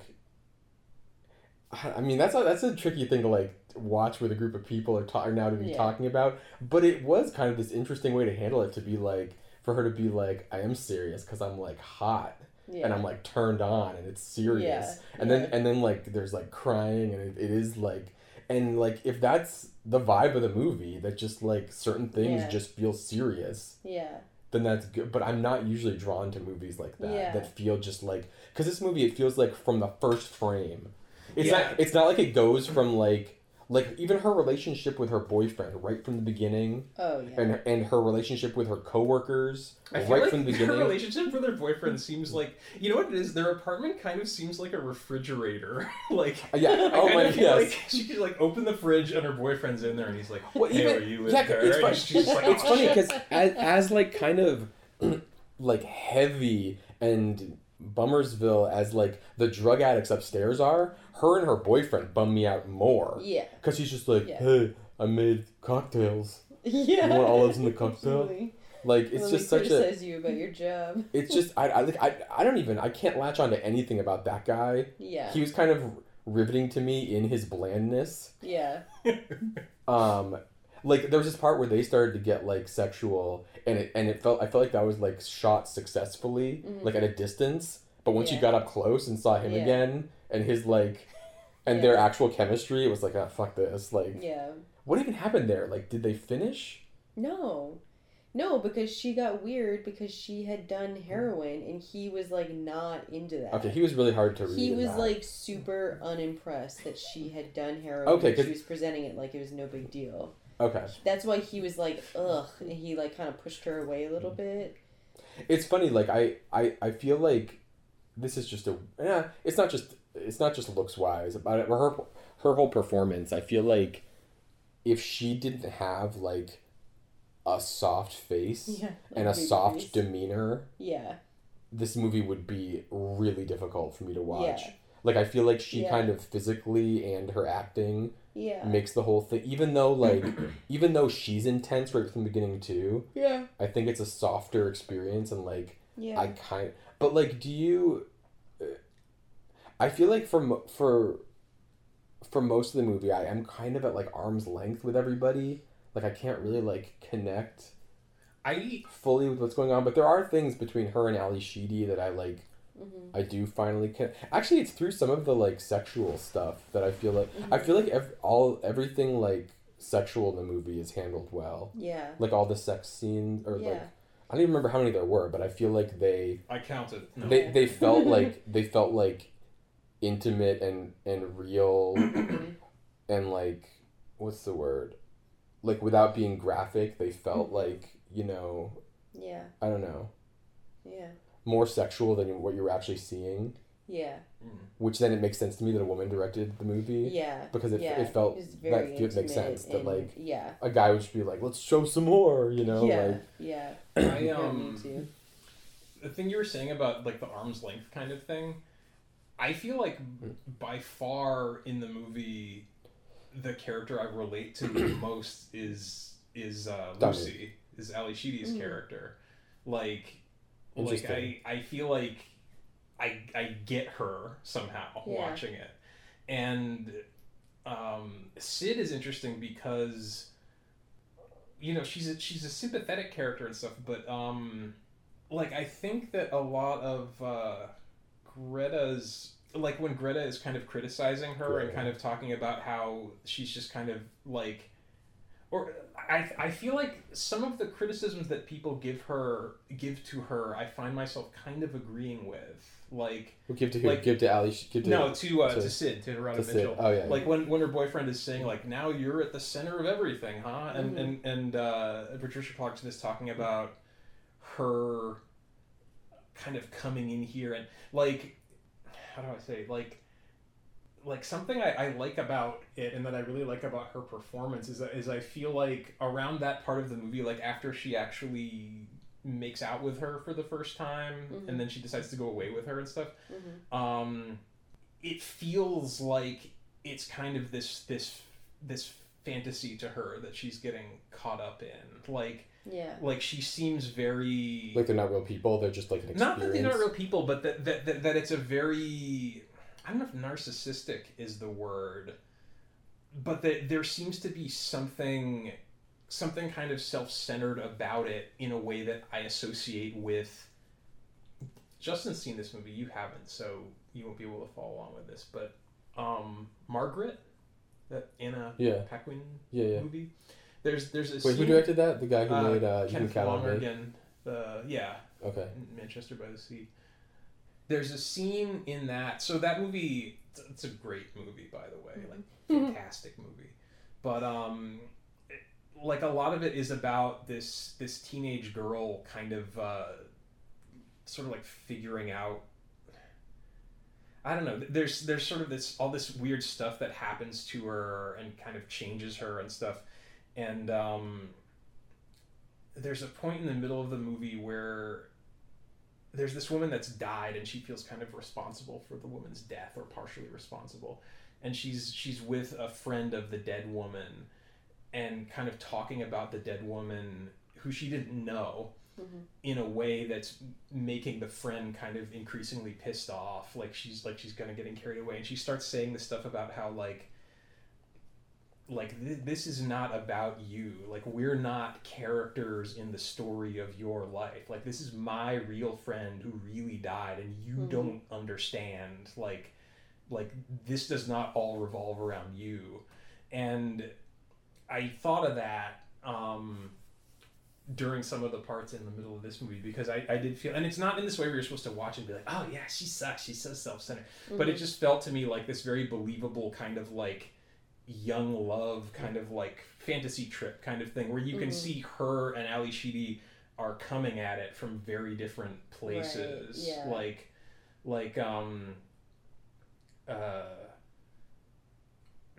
I mean that's a, that's a tricky thing to like watch with a group of people are, ta- are now to be Yeah. talking about but it was kind of this interesting way to handle it to be like for her to be like I am serious because I'm like hot Yeah. and I'm like turned on and it's serious Yeah, and then and then like there's like crying and it, it is like and like if that's the vibe of the movie that just like certain things Yeah. just feel serious yeah. then that's good but i'm not usually drawn to movies like that Yeah. that feel just like because this movie it feels like from the first frame it's Yeah. not it's not like it goes from like like even her relationship with her boyfriend right from the beginning Oh yeah. and and her relationship with her coworkers I feel right like from the beginning. [laughs] her beginning relationship with her boyfriend seems [laughs] like you know what it is. Their apartment kind of seems like a refrigerator. [laughs] like Uh, yeah I oh kind my of feel yes like she could like open the fridge and her boyfriend's in there and he's like, Well, "Hey, even- are you in yeah, there?" it's And funny. she's like, it's "Oh, funny because as, as like kind of [clears throat] like heavy and Bummersville as like the drug addicts upstairs are, her and her boyfriend bum me out more yeah. because he's just like, Yeah. hey, I made cocktails. Yeah. You want olives in the [laughs] cocktail? Absolutely. Like it's just such a. you about your job. It's just I I like I I don't even I can't latch onto anything about that guy. Yeah. He was kind of riveting to me in his blandness. yeah. um like there was this part where they started to get like sexual and it and it felt i felt like that was like shot successfully Mhm. like at a distance but once you got up close and saw him Yeah. again and his like [laughs] and Yeah. their actual chemistry it was like ah fuck this like Yeah. what even happened there like did they finish No. No, because she got weird because she had done heroin and he was like not into that. okay he was really hard to read He was that. like super unimpressed that she had done heroin. Okay, she was presenting it like it was no big deal. Okay That's why he was like, ugh, and he like kind of pushed her away a Mm. little bit. it's funny like I, I i feel like this is just a yeah it's not just it's not just looks wise about it her her whole performance i feel like if she didn't have like a soft face [laughs] Yeah. and a soft face. demeanor Yeah. this movie would be really difficult for me to watch Yeah. like i feel like she Yeah. kind of physically and her acting Yeah. makes the whole thing even though [clears throat] like even though she's intense right from the beginning too Yeah. i think it's a softer experience and like Yeah. I kind but like do you uh, I feel like for for for most of the movie I am kind of at like arm's length with everybody like I can't really like connect I fully with what's going on but there are things between her and Ally Sheedy that I like hmm I do finally can actually it's through some of the like sexual stuff that I feel like I feel like ev- all everything like sexual in the movie is handled well Yeah. like all the sex scenes or Yeah. like I don't even remember how many there were but I feel like they I counted. No. they they felt like they felt like intimate and and real [coughs] and like what's the word like without being graphic they felt like you know Yeah. i don't know Yeah. More sexual than what you're actually seeing Yeah. Mm. which then it makes sense to me that a woman directed the movie Yeah. because it, yeah. it felt was that very fe- makes intimate sense that like yeah. a guy would just be like let's show some more you know yeah. like yeah. I Yeah, um too. the thing you were saying about like the arm's length kind of thing i feel like by far in the movie the character i relate to the [clears throat] most is is uh, lucy is ally sheedy's Mhm. character like like i i feel like i i get her somehow Yeah. watching it. And um sid is interesting because you know she's a she's a sympathetic character and stuff but um like i think that a lot of uh greta's like when greta is kind of criticizing her and kind of talking about how she's just kind of like or I, I feel like some of the criticisms that people give her give to her i find myself kind of agreeing with. Like we'll give to who? like- give to ally? Give to, no to uh, to, to- sid to to Radha Sid. mitchell. Oh yeah like when, when her boyfriend is saying like now you're at the center of everything huh? And Mhm. and and uh, patricia clarkson is talking about her kind of coming in here and like how do i say like like something I, I like about it and that I really like about her performance is that is I feel like around that part of the movie, like after she actually makes out with her for the first time Mhm. and then she decides to go away with her and stuff, hmm um, it feels like it's kind of this this this fantasy to her that she's getting caught up in. Like Yeah. like she seems very like they're not real people they're just like an experience not that they're not real people, but that, that, that, that it's a very I don't know if narcissistic is the word, but that there seems to be something something kind of self-centered about it in a way that I associate with. Justin's seen this movie, you haven't, so you won't be able to follow along with this, but um Margaret, that Anna yeah. Paquin yeah yeah. movie. There's there's a wait who directed that? The guy who uh, made uh you can Kenneth count on Lonergan, the yeah, okay. Manchester by the Sea. There's a scene in that. So that movie, it's, it's a great movie, by the way, like fantastic movie. But um, it- like a lot of it is about this this teenage girl kind of uh, sort of like figuring out. I don't know. There's there's sort of this all this weird stuff that happens to her and kind of changes her and stuff, and um, there's a point in the middle of the movie where there's this woman that's died and she feels kind of responsible for the woman's death or partially responsible. And she's she's with a friend of the dead woman and kind of talking about the dead woman who she didn't know Mhm. in a way that's making the friend kind of increasingly pissed off. Like she's like she's kind of getting carried away. And she starts saying this stuff about how like like th- this is not about you. Like we're not characters in the story of your life. Like this is my real friend who really died and you Mhm. don't understand like like this does not all revolve around you. And i thought of that um during some of the parts in the middle of this movie because I, I did feel and it's not in this way where you're supposed to watch and be like oh yeah she sucks. She's so self-centered. But it Mhm. just felt to me like this very believable kind of like young love kind of like fantasy trip kind of thing where you can Mhm. see her and Ally Sheedy are coming at it from very different places yeah. like like um uh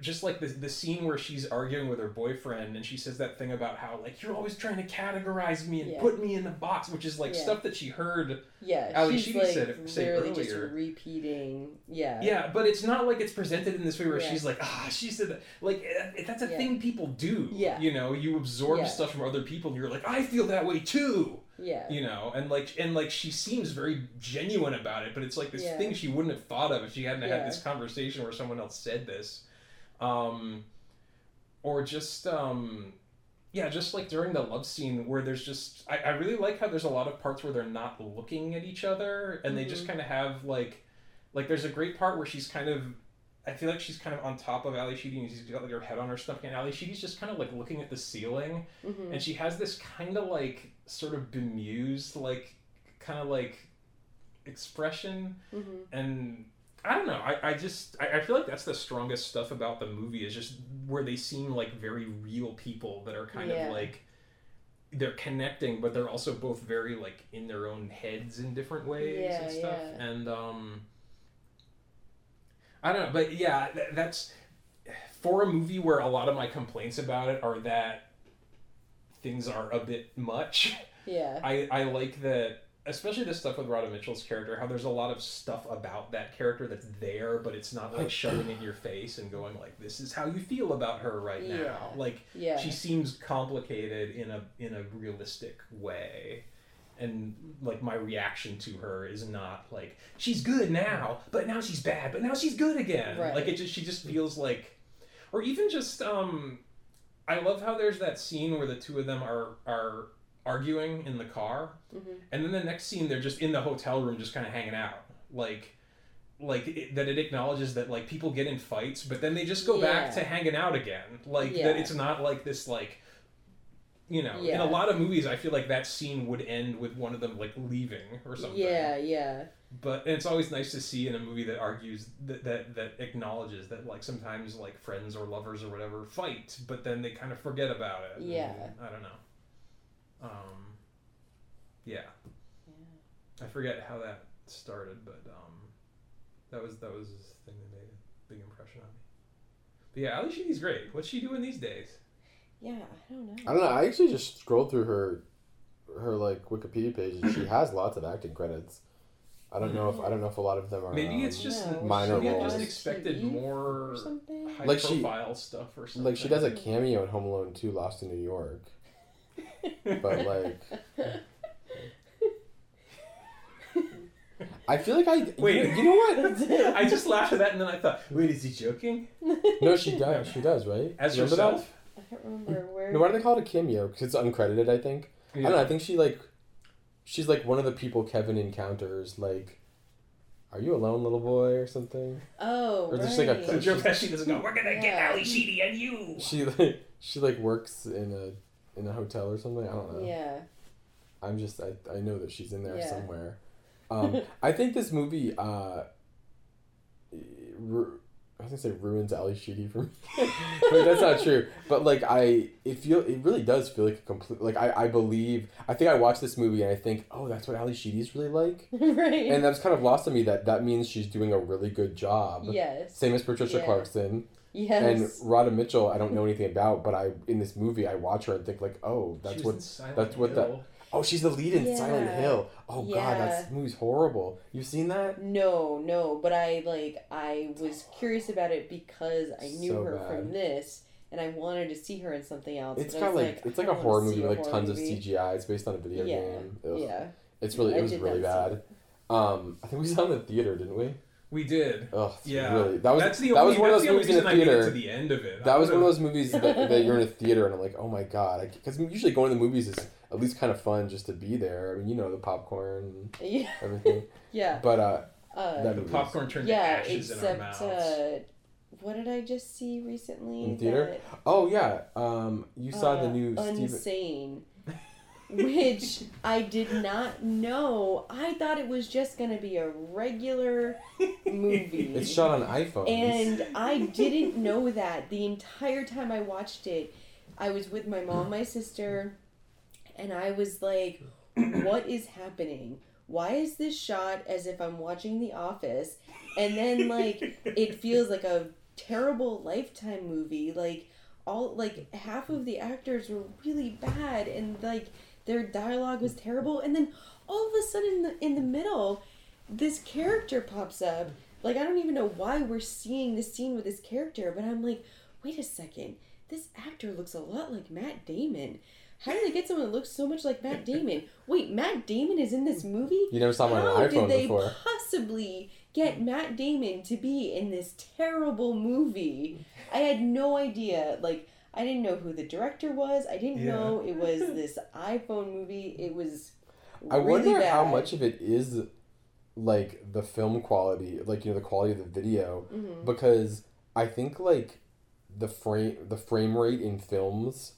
just like the, the scene where she's arguing with her boyfriend and she says that thing about how like you're always trying to categorize me and Yeah. put me in the box which is like Yeah. stuff that she heard Yeah, Ally she's Sheedy like said- said literally just earlier. repeating. Yeah. Yeah, but it's not like it's presented in this way where Yeah. she's like, ah, she said that. Like, eh, that's a thing people do. Yeah. You know, you absorb stuff from other people and you're like, I feel that way too. Yeah. You know, and like, and like, she seems very genuine about it, but it's like this thing she wouldn't have thought of if she hadn't had this conversation where someone else said this. Um, or just, um, yeah, just like during the love scene where there's just, I, I really like how there's a lot of parts where they're not looking at each other and they just Mhm. kind of have like, like there's a great part where she's kind of, I feel like she's kind of on top of Ally Sheedy and she's got like her head on her stomach and Ally Sheedy's just kind of like looking at the ceiling hmm and she has this kind of like sort of bemused like kind of like expression hmm and I don't know. I, I just I, I feel like that's the strongest stuff about the movie is just where they seem like very real people that are kind Yeah. of like they're connecting, but they're also both very like in their own heads in different ways Yeah, and stuff. yeah. And um, I don't know, but yeah, th- that's for a movie where a lot of my complaints about it are that things are a bit much. Yeah. I, I like that, especially this stuff with Radha Mitchell's character, how there's a lot of stuff about that character that's there, but it's not like [clears throat] shoving in your face and going like, "This is how you feel about her right now." Yeah. Like Yeah. she seems complicated in a in a realistic way, and like my reaction to her is not like she's good now, but now she's bad, but now she's good again. Right. Like it just she just feels like, or even just um, I love how there's that scene where the two of them are are arguing in the car hmm and then the next scene they're just in the hotel room just kind of hanging out like like it, that it acknowledges that like people get in fights but then they just go back to hanging out again like Yeah. that it's not like this like you know in a lot of movies i feel like that scene would end with one of them like leaving or something Yeah. Yeah. but and it's always nice to see in a movie that argues that, that that acknowledges that like sometimes like friends or lovers or whatever fight but then they kind of forget about it Yeah. i don't know yeah Yeah. I forget how that started, but um, that was that was the thing that made a big impression on me. But yeah, Ally Sheedy's great. What's she doing these days? Yeah. I don't know. I don't know. I actually just scrolled through her, her like Wikipedia page, and she [coughs] has lots of acting credits. I don't know if I don't know if a lot of them are. Maybe um, it's just Yeah, minor maybe I roles. just expected TV more or something. high Like she- profile stuff or something. like she does a cameo in Home Alone 2 Lost in New York. [laughs] but, like- [laughs] I feel like I Wait. You, you know what? [laughs] I just laughed at that and then I thought, wait, is he joking? No, she does. She does, right? As Remember that? I don't remember where. No, why do they call it a cameo? Because it's uncredited, I think. Yeah. I don't know. I think she like, she's like one of the people Kevin encounters. Like, are you alone, little boy, or something? Oh, Or right. just like a- So Joe Pesci doesn't go. We're gonna get Yeah. Ally Sheedy and you. She like she like works in a in a hotel or something. I don't know. Yeah. I'm just I, I know that she's in there Yeah. somewhere. Um, [laughs] I think this movie uh, ru- I was gonna say ruins Ally Sheedy for me, [laughs] but that's not true. But like I, it feel it really does feel like a complete like I, I believe I think I watched this movie and I think oh that's what Ally Sheedy's really like, [laughs] right. and that's kind of lost on me that that means she's doing a really good job. yes. Same as Patricia Yeah. Clarkson Yes. and Radha Mitchell. I don't know anything about, but I in this movie I watch her and think like oh that's what that's what that- Hill. Oh, she's the lead in Silent Hill. Oh god, that movie's horrible. You've seen that? No, no, but I like I was curious about it because I knew So her bad. from this, and I wanted to see her in something else. It's kind of got was like, it's like a horror movie, with like horror tons movie. of CGI. It's based on a video Yeah, game. Ugh. Yeah, It's really, I it was really bad. Um, I think we saw it in the theater, didn't we? We did. Ugh, Yeah, really. That was that's the that only, was one of those the movies in the I made it to theater. the end of it. That was one of those movies that, that you're in a theater and I'm like, oh my god, because usually going to the movies is at least kind of fun just to be there. I mean, you know, the popcorn and yeah, everything. [laughs] yeah. But uh, Uh, The movie's- popcorn turned yeah, to ashes in our mouths. uh, what did I just see recently? In theater? That, Oh yeah, um, you saw the uh, new Steven. Unsane, [laughs] which I did not know. I thought it was just gonna be a regular movie. [laughs] It's shot on iPhone. And I didn't know that the entire time I watched it. I was with my mom, my sister, and I was like, what is happening? Why is this shot as if I'm watching The Office? And then, like, [laughs] it feels like a terrible Lifetime movie. Like, all, like, half of the actors were really bad, and, like, their dialogue was terrible. And then all of a sudden, in the, in the middle, this character pops up like I don't even know why we're seeing this scene with this character, but I'm like, wait a second, this actor looks a lot like Matt Damon. How did they get someone that looks so much like Matt Damon? Wait, Matt Damon is in this movie? you never saw him on How an did they before. possibly get Matt Damon to be in this terrible movie? I had no idea. Like, I didn't know who the director was. I didn't Yeah. know it was this iPhone movie. It was. I really wonder how much of it is like the film quality, like you know the quality of the video, Mhm. because I think like the frame the frame rate in films,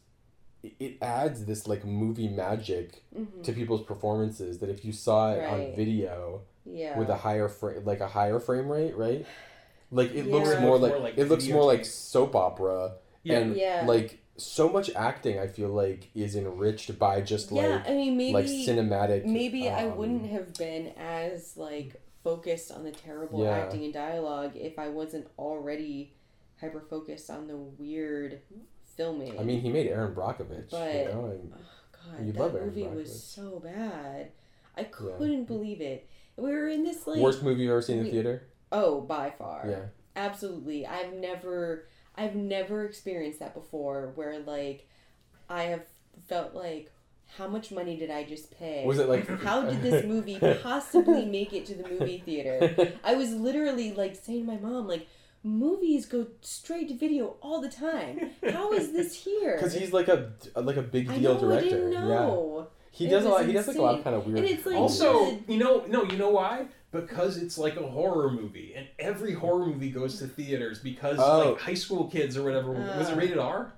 it- it adds this like movie magic Mhm. to people's performances that if you saw it on video Yeah. with a higher frame like a higher frame rate, right? [sighs] Like it looks Yeah. more More like, like it looks more like soap opera Yeah. and Yeah. like so much acting I feel like is enriched by just yeah, like I mean, maybe like cinematic maybe I um, wouldn't have been as like focused on the terrible Yeah. acting and dialogue if I wasn't already hyper focused on the weird filming. I mean, he made Erin Brockovich. But- you know, and oh, God, that love Erin movie was so bad. I couldn't believe it. We were in this like worst movie you've ever seen in the theater. oh by far Yeah, absolutely. I've never I've never experienced that before where like I have felt like how much money did I just pay? was it like How did this movie [laughs] possibly make it to the movie theater? [laughs] I was literally like saying to my mom, like, movies go straight to video all the time. How is [laughs] this here? Because he's like a like a big I deal know, director. I didn't Yeah, know. he It does a was lot. He does like a lot of kind of weird. And it's like- Also, you know, no, you know why? Because it's like a horror movie, and every horror movie goes to theaters because Oh. like high school kids or whatever. was it Uh. rated R?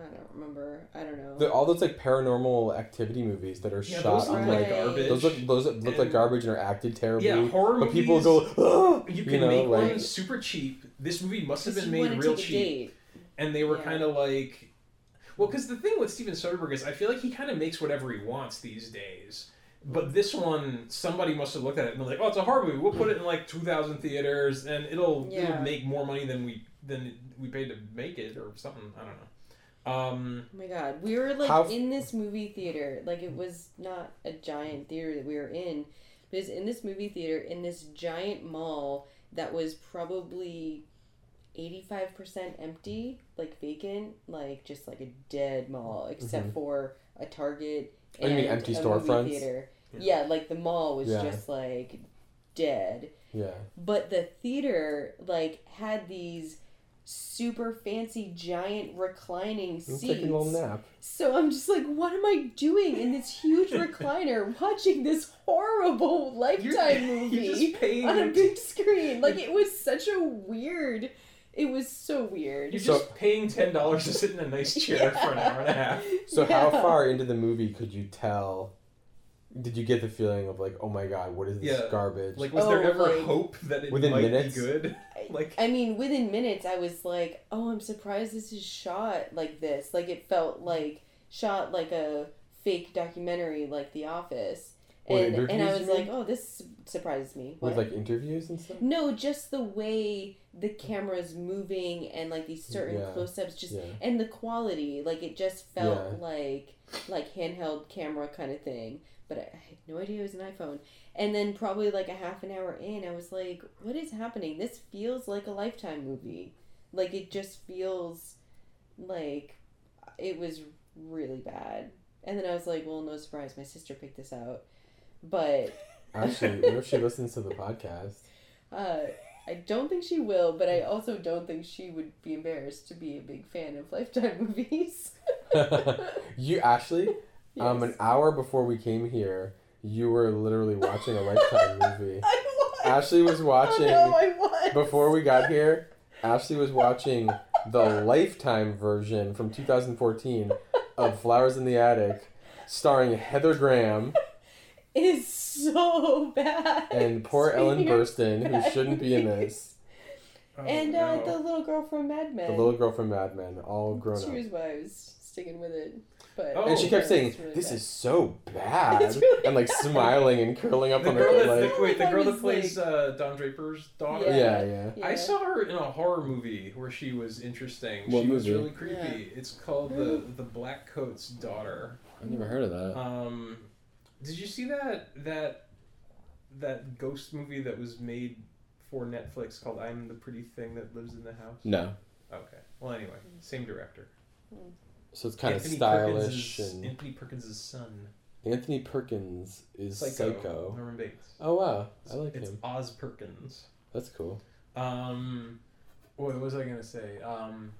I don't remember. I don't know. the, all those like paranormal activity movies that are Yeah, shot those look on like like garbage. those look those look like garbage and are acted terribly. Yeah, horror but movies. people go, "Ah!" You you, can know, make like one super cheap. This movie must have been made wanna real cheap, and they were Yeah. kind of like, well, because the thing with Steven Soderbergh is, I feel like he kind of makes whatever he wants these days. But this one, somebody must have looked at it and been like, "Oh, it's a horror movie. We'll put it in like two thousand theaters, and it'll Yeah. it'll make more money than we than we paid to make it, or something. I don't know." Um, Oh my god. We were like How in this movie theater. Like it was not a giant theater that we were in. But it was in this movie theater in this giant mall that was probably 85% empty, like vacant, like just like a dead mall, except Mhm. for a Target Oh, you and mean empty a storefronts? movie theater. Yeah. Yeah, like the mall was Yeah. just like dead. yeah. But the theater like had these super fancy giant reclining I'm seats. taking a little nap. So I'm just like, what am I doing in this huge [laughs] recliner watching this horrible lifetime movie [laughs] You're just on a big screen? Like it was such a weird it was so weird. You're So- just paying ten dollars to sit in a nice chair for an hour and a half. [laughs] So how far into the movie could you tell? Did you get the feeling of like, oh my god, what is this Yeah, garbage? Like, was Oh, there ever like- hope that it Within might minutes? be good? [laughs] Like, I mean, within minutes, I was like, "Oh, I'm surprised this is shot like this. Like it felt like shot like a fake documentary, like The Office." What, And and I interviews, was you like, mean? "Oh, this surprises me." with What? like interviews and stuff. no, just the way the camera's moving and like these certain Yeah. close-ups, just Yeah. and the quality, like it just felt Yeah. like like handheld camera kind of thing. But I, had no idea it was an iPhone. And then probably like a half an hour in, I was like, "What is happening? This feels like a Lifetime movie. Like it just feels like it was really bad." And then I was like, "Well, no surprise, my sister picked this out." But [laughs] Actually, what if she listens to the podcast? [laughs] uh, I don't think she will, but I also don't think she would be embarrassed to be a big fan of Lifetime movies. [laughs] you actually, um, an hour before we came here, you were literally watching a Lifetime movie. [laughs] I was. Ashley was watching Oh, no, I was. before we got here. Ashley was watching the Lifetime version from 2014 of Flowers in the Attic, starring Heather Graham [laughs] is so bad. and poor [laughs] Ellen Senior Burstyn, who shouldn't be in this. Oh, And uh, no. the little girl from Mad Men. The little girl from Mad Men, all grown She up. was why I was sticking with it. But Oh. And she kept saying, really "This bad. is so [laughs] bad," It's really and like bad. smiling and curling up the on girl her that like, wait, the I girl that plays like- uh, Don Draper's daughter. yeah, yeah. Yeah. I saw her in a horror movie where she was interesting. What she was movie? really creepy. It's called the the Black Coat's Daughter. I've never heard of that. Um, did you see that that that ghost movie that was made for Netflix called "I'm the Pretty Thing That Lives in the House"? No, Okay. Well, anyway, same director. So it's kind of stylish Perkins' and Anthony Perkins' son. Anthony Perkins is Psycho. Psycho. Norman Bates. Oh wow, I like it's him. Oz Perkins. That's cool. Um, what was I gonna say? Um,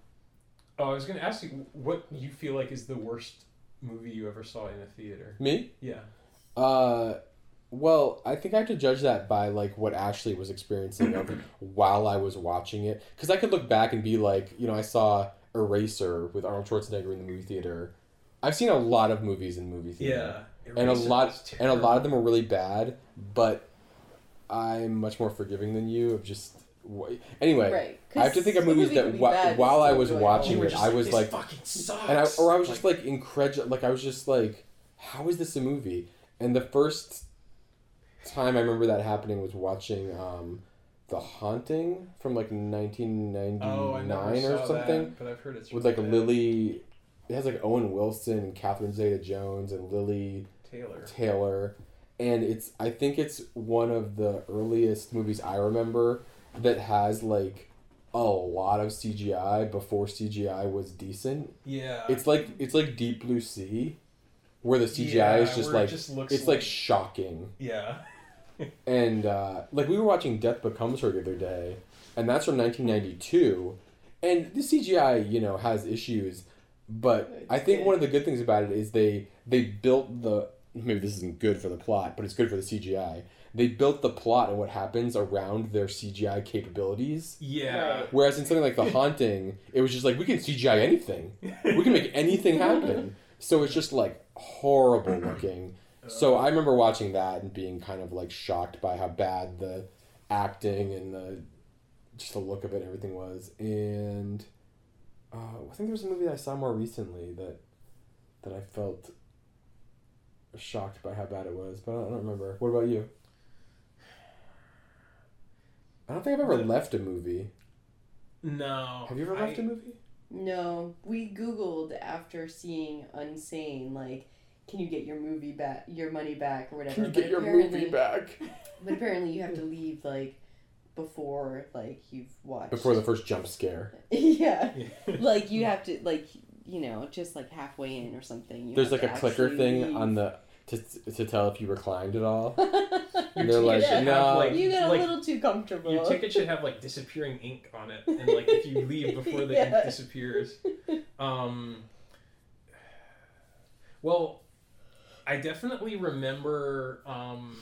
oh, I was gonna ask you what you feel like is the worst movie you ever saw in a theater. Me? Yeah. Uh, well, I think I have to judge that by like what Ashley was experiencing [coughs] while I was watching it, because I could look back and be like, you know, I saw Eraser with Arnold Schwarzenegger in the movie theater. I've seen a lot of movies in movie theater. Yeah. and a lot and a lot of them are really bad but i'm much more forgiving than you of just anyway Right. i have to think of movies movie that could be whi- bad, but while i was enjoyable. watching You were it i was this like fucking sucks. and I, or i was just like incredulous like i was just like how is this a movie and the first time i remember that happening was watching um the haunting from like 1999 oh, or something that, but I've heard it's with like bad. lili it has like owen wilson and catherine zeta-jones and lili Taylor. Taylor, and it's I think it's one of the earliest movies I remember that has like a lot of CGI before CGI was decent. Yeah. It's like it's like Deep Blue Sea, where the CGI Yeah, is just like just it's like shocking. yeah. [laughs] And uh, like we were watching Death Becomes Her the other day, and that's from 1992, and the CGI you know has issues, but I think one of the good things about it is they they built the maybe this isn't good for the plot, but it's good for the CGI. They built the plot and what happens around their CGI capabilities. Yeah. Right. Whereas in something like The Haunting, it was just like we can CGI anything. We can make anything happen. [laughs] So it's just like horrible looking. So I remember watching that and being kind of like shocked by how bad the acting and the just the look of it and everything was. And uh, I think there was a movie that I saw more recently that that I felt shocked by how bad it was, but I don't, remember. What about you? I don't think I've ever The- left a movie. No. Have you ever I- left a movie? No, we googled after seeing Unsane, like, can you get your movie back, your money back, or whatever. Can you but get your movie back [laughs] But apparently, you have to [laughs] leave like before like you've watched. before the first jump scare? [laughs] yeah, Yeah. like you have to like you know just like halfway in or something. You There's like a clicker thing leave. on the to, to tell if you reclined at all. Your They're like, ticket should no. like, you got like, a little too comfortable. Your ticket should have like disappearing ink on it, and like if you leave before the Yeah. ink disappears. Um, well, I definitely remember um,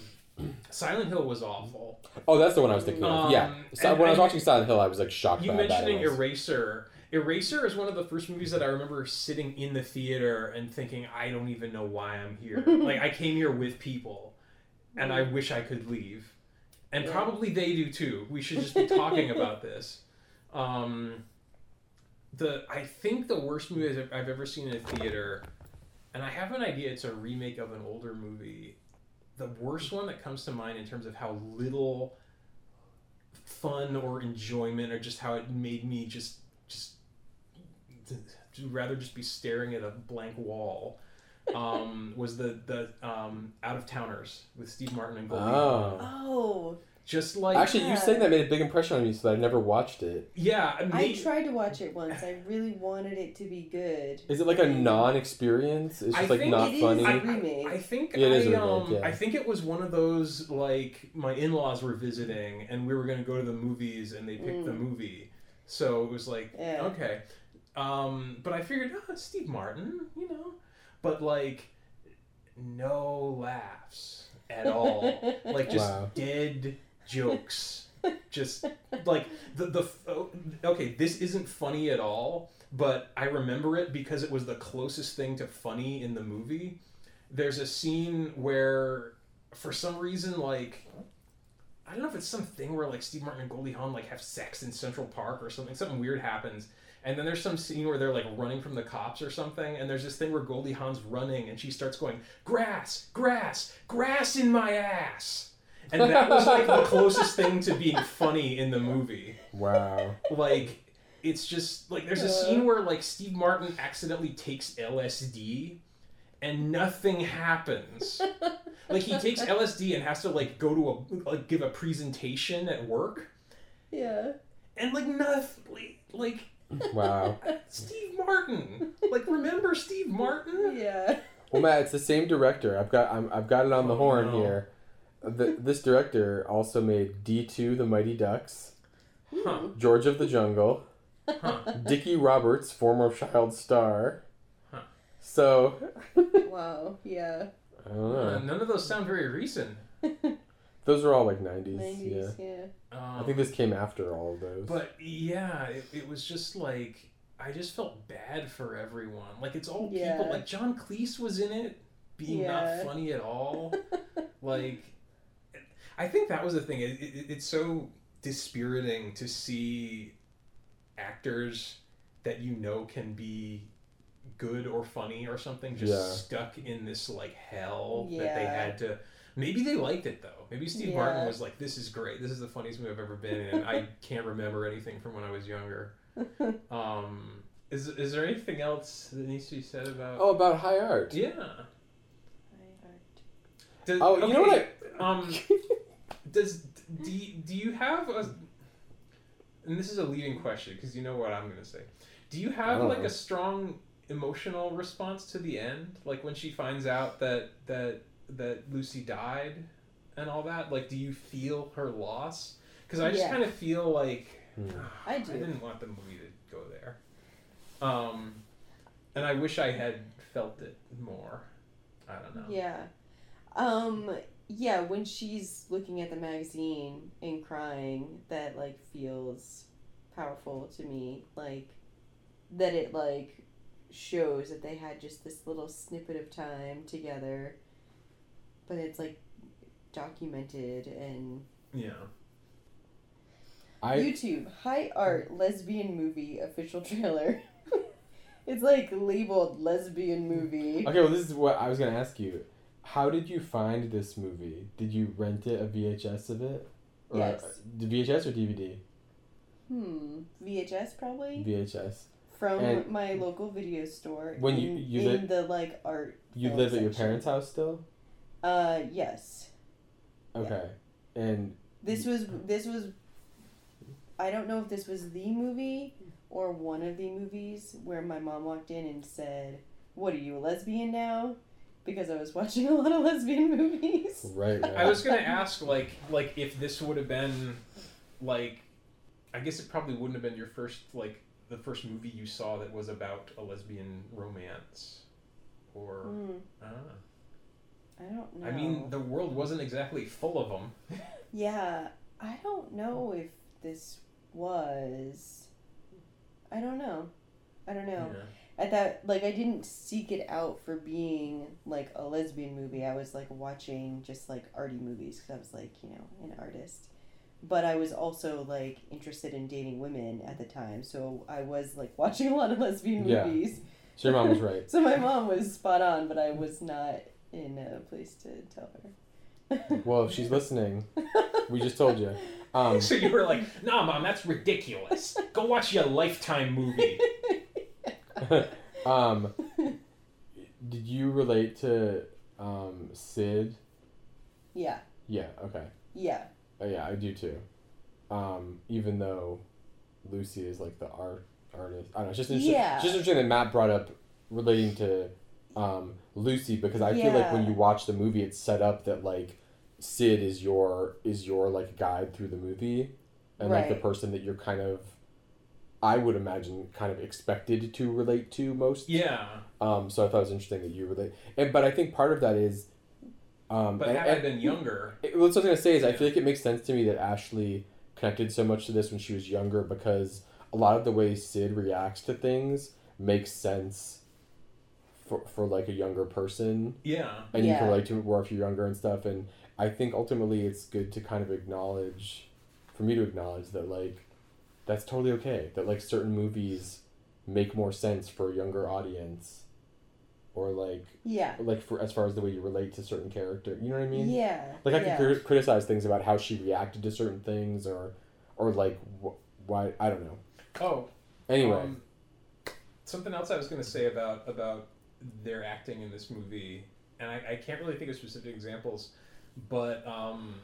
Silent Hill was awful. Oh, that's the one I was thinking of. yeah. Um, So and- when I was watching Silent Hill, I was like shocked You by how bad mentioning it. Eraser. Eraser is one of the first movies that I remember sitting in the theater and thinking, I don't even know why I'm here. [laughs] like I came here with people, and I wish I could leave, and Yeah. probably they do too. We should just be talking about [laughs] this. Um, the I think the worst movie I've- I've ever seen in a theater, and I have an idea. It's a remake of an older movie. The worst one that comes to mind in terms of how little fun or enjoyment or just how it made me just just to rather just be staring at a blank wall um, was the the um, out of towners with Steve Martin and Goldie Oh. Oh, Just like Actually, you Yeah. saying that made a big impression on me, so that I never watched it. yeah, I may- tried to watch it once. I really wanted it to be good. Is it like a non-experience? It's I just like think not it is funny. a I, remake. I, I think It is a I, remake, um, yeah. I think it was one of those like my in-laws were visiting and we were going to go to the movies and they picked the Mm. movie, so it was like Yeah. okay, um, but I figured oh it's Steve Martin, you know, but like no laughs at all, [laughs] like just Wow. dead jokes. Just like the the oh, okay this isn't funny at all but i remember it because it was the closest thing to funny in the movie. There's a scene where for some reason like i don't know if it's something where like steve martin and goldie hawn like have sex in central park or something something weird happens. And then there's some scene where they're like running from the cops or something, and there's this thing where Goldie Hawn's running and she starts going, Grass, grass, grass in my ass. And that was like the closest thing to being funny in the movie. Wow. Like, it's just like there's a scene where like Steve Martin accidentally takes LSD and nothing happens. like he takes LSD and has to like go to a like give a presentation at work Yeah. and like nothing like Wow. Steve Martin. Like, remember Steve Martin? Yeah. Well, Matt, it's the same director. I've got I'm, I've got it on the Oh, horn no. here. The, this director also made D two The Mighty Ducks, Huh. George of the Jungle, Huh. Dickie Roberts, former child star. Huh. So Wow. Yeah. Uh, none of those sound very recent. [laughs] Those are all like nineties. Yeah. Nineties. Yeah. Um, I think this came after all of those. But yeah, it, it was just like I just felt bad for everyone. Like it's all Yeah. people. Like John Cleese was in it, being Yeah. not funny at all. [laughs] like, I think that was the thing. It, it, it's so dispiriting to see actors that you know can be good or funny or something just Yeah. stuck in this like hell that they had to maybe they liked it though maybe steve Yeah. martin was like this is great this is the funniest movie i've ever been in i [laughs] can't remember anything from when i was younger [laughs] um is, is there anything else that needs to be said about oh, about high art. yeah high art Does- Oh, you know what? I, um [laughs] does do you, do you have a and this is a leading question because you know what i'm going to say do you have like know. a strong emotional response to the end like when she finds out that that that lucy died and all that like do you feel her loss because i just Yeah. kind of feel like Hmm. I i do. didn't want the movie to go there um and i wish i had felt it more i don't know Yeah. Um yeah, when she's looking at the magazine and crying, that like feels powerful to me. Like that it like shows that they had just this little snippet of time together. But it's like documented and yeah I YouTube high art lesbian movie official trailer. [laughs] it's like labeled lesbian movie. okay. Well, this is what I was gonna ask you. How did you find this movie? Did you rent it a VHS of it? Or, Yes. The VHS or DVD? Hmm. VHS probably VHS. from And- my local video store. When in, you- you in li- the like art. You live at your parents' house still? Uh yes. Okay. And This was this was. I don't know if this was the movie or one of the movies where my mom walked in and said, "What are you a lesbian now?" Because I was watching a lot of lesbian [laughs] movies. right, right. I was gonna ask like like if this would have been like I guess it probably wouldn't have been your first like the first movie you saw that was about a lesbian romance or Hmm, I. I don't know. I mean the world wasn't exactly full of them. [laughs] [laughs] Yeah, I don't know if this was. I don't know. I don't know. At that, like, I didn't seek it out for being like a lesbian movie. I was like watching just like arty movies because I was like, you know, an artist. But I was also like interested in dating women at the time, so I was like [laughs] watching a lot of lesbian Yeah. movies. So your mom was right. [laughs] So my mom was spot on, but I was not in a place to tell her. [laughs] Well, if she's listening, we just told you. Um, So you were like, "Nah, mom, that's ridiculous. Go watch your Lifetime movie." [laughs] um, did you relate to um, Sid? yeah, Yeah. Okay. yeah, Oh, yeah, I do too. Um, even though Lucy is like the art artist, I don't know. It's just interesting. Yeah. it's just interesting that Matt brought up relating to um, Lucy because I feel like when you watch the movie, it's set up that like Sid is your is your like guide through the movie, and like the person that you're kind of, I would imagine, kind of expected to relate to most. Yeah. Um, so I thought it was interesting that you relate, and but I think part of that is Um, But and- had I and- been younger, It, what I was gonna say is I feel like it makes sense to me that Ashley connected so much to this when she was younger because a lot of the way Sid reacts to things makes sense for for like a younger person, yeah, and you can relate to it more if you're younger and stuff. And I think ultimately it's good to kind of acknowledge, for me to acknowledge that like that's totally okay. That like certain movies make more sense for a younger audience, or like Yeah. like for as far as the way you relate to certain character. You know what I mean? Yeah. Like I yeah. can cri- criticize things about how she reacted to certain things, or, or like wh- why I don't know. Oh, Anyway, Um, something else I was going to say about about their acting in this movie, and I, I can't really think of specific examples, but um,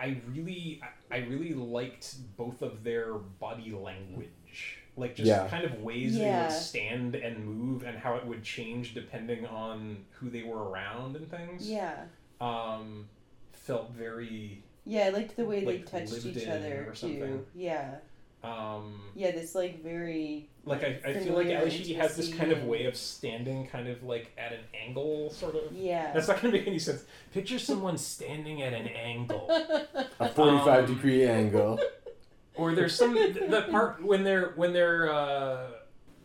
I really I, I really liked both of their body language, like just Yeah. kind of ways they would stand and move, and how it would change depending on who they were around and things. Yeah. Um, felt very Yeah, I liked the way Like, they touched each other or too. Yeah. um, Yeah, this like very like I, I feel like familiar Ally Sheedy has this kind of way of standing kind of like at an angle sort of yeah. that's not gonna make any sense picture someone standing at an angle [laughs] a forty-five um, degree angle. or there's some the part when they're when they're uh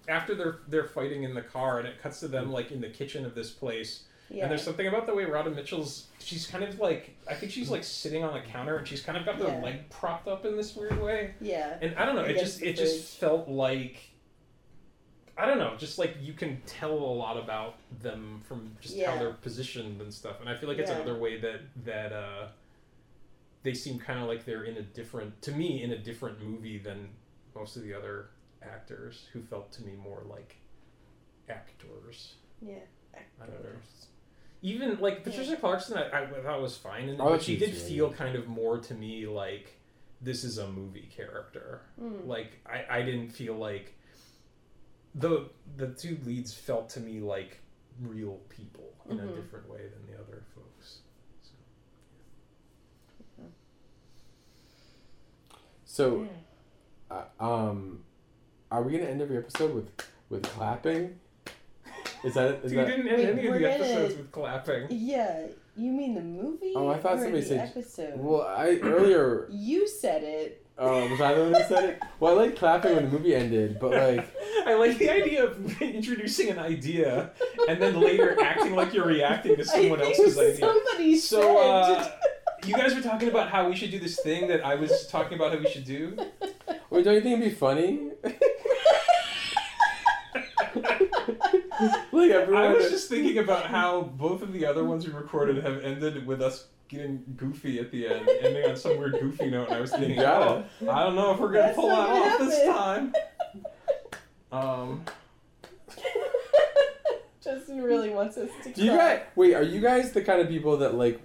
after they're they're fighting in the car and it cuts to them like in the kitchen of this place yeah. and there's something about the way Radha Mitchell's she's kind of like I think she's like sitting on the counter and she's kind of got her Yeah. leg propped up in this weird way yeah. and I don't know, it Against just it just felt like I don't know, just like you can tell a lot about them from just how they're positioned and stuff. And I feel like it's Yeah. another way that that uh, they seem kind of like they're in a different to me in a different movie than most of the other actors who felt to me more like actors. Yeah. I don't know. Even like Patricia Clarkson, I, I thought was fine, and Oh, but she did really feel good. kind of more to me like this is a movie character. Mm. Like I, I didn't feel like the the two leads felt to me like real people in a Mhm. different way than the other folks. So. yeah. So, uh, um, are we gonna end every episode with with clapping? Is that is We that? didn't end Wait, any of we're the gonna- with clapping. Yeah. You mean the movie? Oh, I thought or somebody the said- episode. Well, I earlier. you said it. Uh, was I the one who said it? Well, I like clapping when the movie ended, but like, [laughs] I like the idea of introducing an idea and then later acting like you're reacting to someone I else's idea. Somebody So, said. uh, you guys were talking about how we should do this thing that I was talking about how we should do. wait, don't you think it'd be funny? [laughs] like everyone. I was just thinking about how both of the other ones we recorded have ended with us getting goofy at the end, ending on some weird goofy note. And I was thinking, gotta. oh, I don't know if we're gonna That's pull that off gonna this time. Um, [laughs] Justin really wants us to. Do you clap. guys wait? Are you guys the kind of people that like,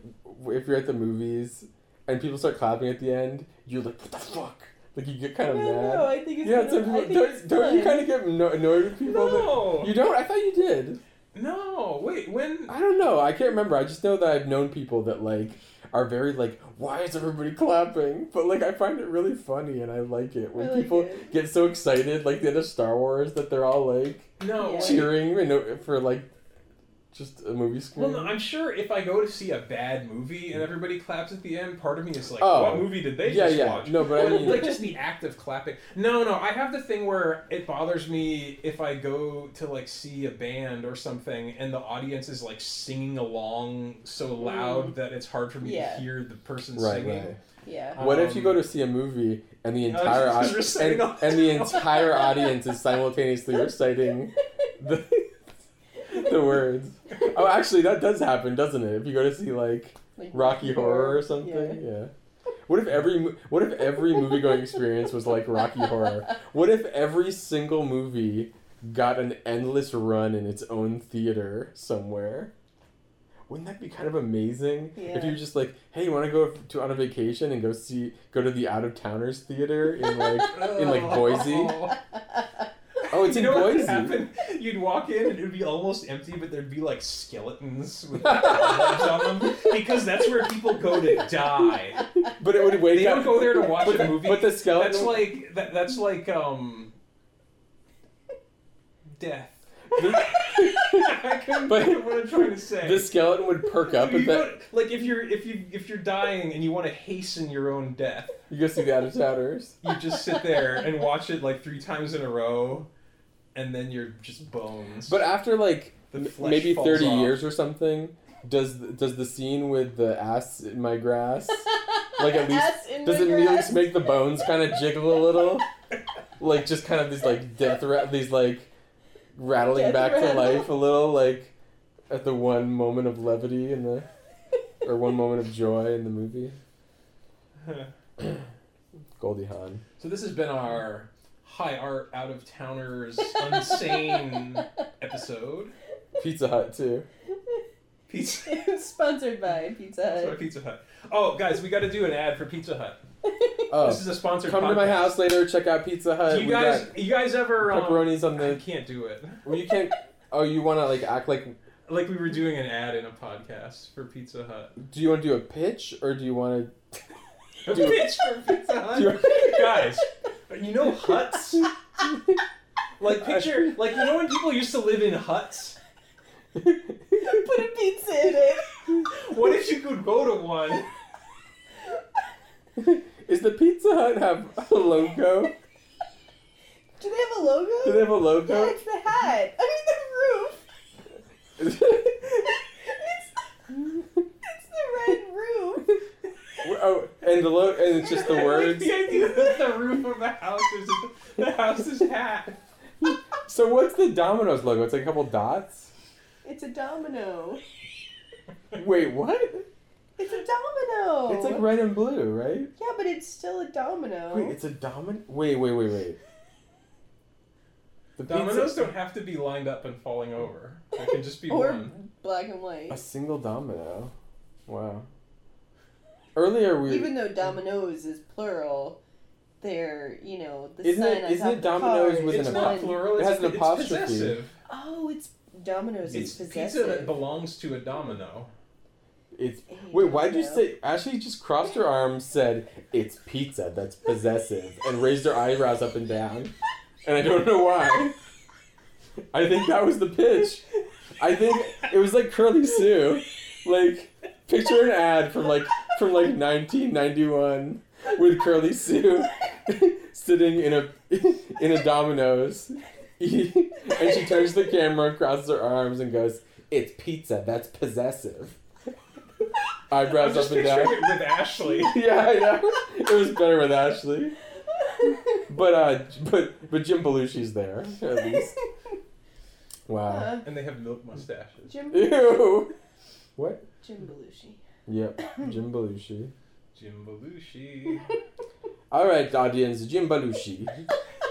if you're at the movies and people start clapping at the end, you're like, what the fuck? Like you get kind I of don't mad. know. I think it's. yeah, gonna, some I people, think don't, it's don't you kind of get annoyed with people? no, That, you don't? I thought you did. No, wait, when? I don't know. I can't remember. I just know that I've known people that like are very like, why is everybody clapping? But like, I find it really funny and I like it when like people it. get so excited, like the end of Star Wars, that they're all like No, cheering you know, for like just a movie screen. Well, no, I'm sure if I go to see a bad movie and everybody claps at the end, part of me is like, Oh. what movie did they yeah, just yeah. watch? No, but I [laughs] mean, like just the act of clapping. No, no, I have the thing where it bothers me if I go to like see a band or something and the audience is like singing along so loud that it's hard for me Yeah. to hear the person right, singing. right. Yeah. What if you Um, go to see a movie and the [laughs] entire because au- we're singing and, and the [laughs] entire audience is simultaneously reciting the the words? Oh, actually, that does happen, doesn't it? If you go to see like Like Rocky Horror or something, Yeah. yeah. What if every what if every movie going experience was like Rocky Horror? What if every single movie got an endless run in its own theater somewhere? Wouldn't that be kind of amazing? If you were just like, hey, you want to go to on a vacation and go see go to the out of towners theater in like in like [laughs] oh. Boise? [laughs] Oh, it's you in know what would happen? You'd walk in and it would be almost empty, but there'd be like skeletons with like, [laughs] legs on them because that's where people go to die. But it would wake They don't go there to watch a movie. But the skeleton. That's like that, that's like um death. [laughs] [laughs] I couldn't But think of what I'm trying to say. the skeleton would perk up at that. like if you're if you if you're dying and you want to hasten your own death, You go see the out of towners. you just sit there and watch it like three times in a row, and then you're just bones. But after like The m- maybe thirty off. years or something, does does the scene with the ass in my grass [laughs] Like, at least- does it at grass. least make the bones kind of jiggle a little? [laughs] Like just kind of these like death ra- these like rattling Death back to life a little like at the one moment of levity in the or one moment of joy in the movie. [laughs] Goldie Hawn. so this has been our high art out of towners insane [laughs] episode. Pizza Hut too. Pizza. [laughs] Sponsored by Pizza Sorry, Hut. Pizza Hut. Oh, guys, we got to do an ad for Pizza Hut. [laughs] Oh, This is a sponsored. come to my house later. Check out Pizza Hut. Do you we guys, got you guys ever? Um, pepperonis on I can't do it. Well, you can't. Oh, you want to like act like? Like we were doing an ad in a podcast for Pizza Hut. Do you want to do a pitch or do you want A Do- pitch for Pizza? Hut. You, Guys, you know huts? Like [laughs] picture, like you know when people used to live in huts. Put a pizza in it. What if you could go to one? Is the Pizza Hut have a logo? Do they have a logo? Do they have a Yeah, logo? it's the hat. [laughs] I mean the roof. it's, it's the red roof. oh, and the lo- and it's just the [laughs] words. the idea that the roof of the house is the house is hat. [laughs] So what's the Domino's logo? It's like a couple dots. It's a domino. Wait, what? It's a domino. It's like red and blue, right? Yeah, but it's still a domino. Wait, it's a domino. Wait, wait, wait, wait. The Dominoes pizza- don't have to be lined up and falling over. They can just be [laughs] or one. black and white. A single domino. Wow. Earlier we Even though dominoes is plural, they're you know the Isn't sign it- on isn't top it of the dominoes car with is It's an not one- plural. It It's, has an it's apostrophe. possessive. Oh, it's dominoes It's is pizza that belongs to a domino. it's A wait. Why did you domino. say? Ashley just crossed her arms, said it's pizza that's [laughs] possessive, and raised her eyebrows up and down. And I don't know why. I think that was the pitch. I think it was like Curly Sue. Like picture an ad from like from like 1991 with Curly Sue [laughs] sitting in a in a Domino's, [laughs] and she turns the camera across her arms and goes, "It's pizza that's possessive." I'm Eyebrows just up and down. it with Ashley. [laughs] yeah, I know. It was better with Ashley, but uh, but but Jim Belushi's there at least. Wow. Uh, And they have milk mustaches. Jim Ew. What? Jim Belushi. Yep, [coughs] Jim Belushi. Jim Belushi. [laughs] All right, audience, Jim Belushi. [laughs]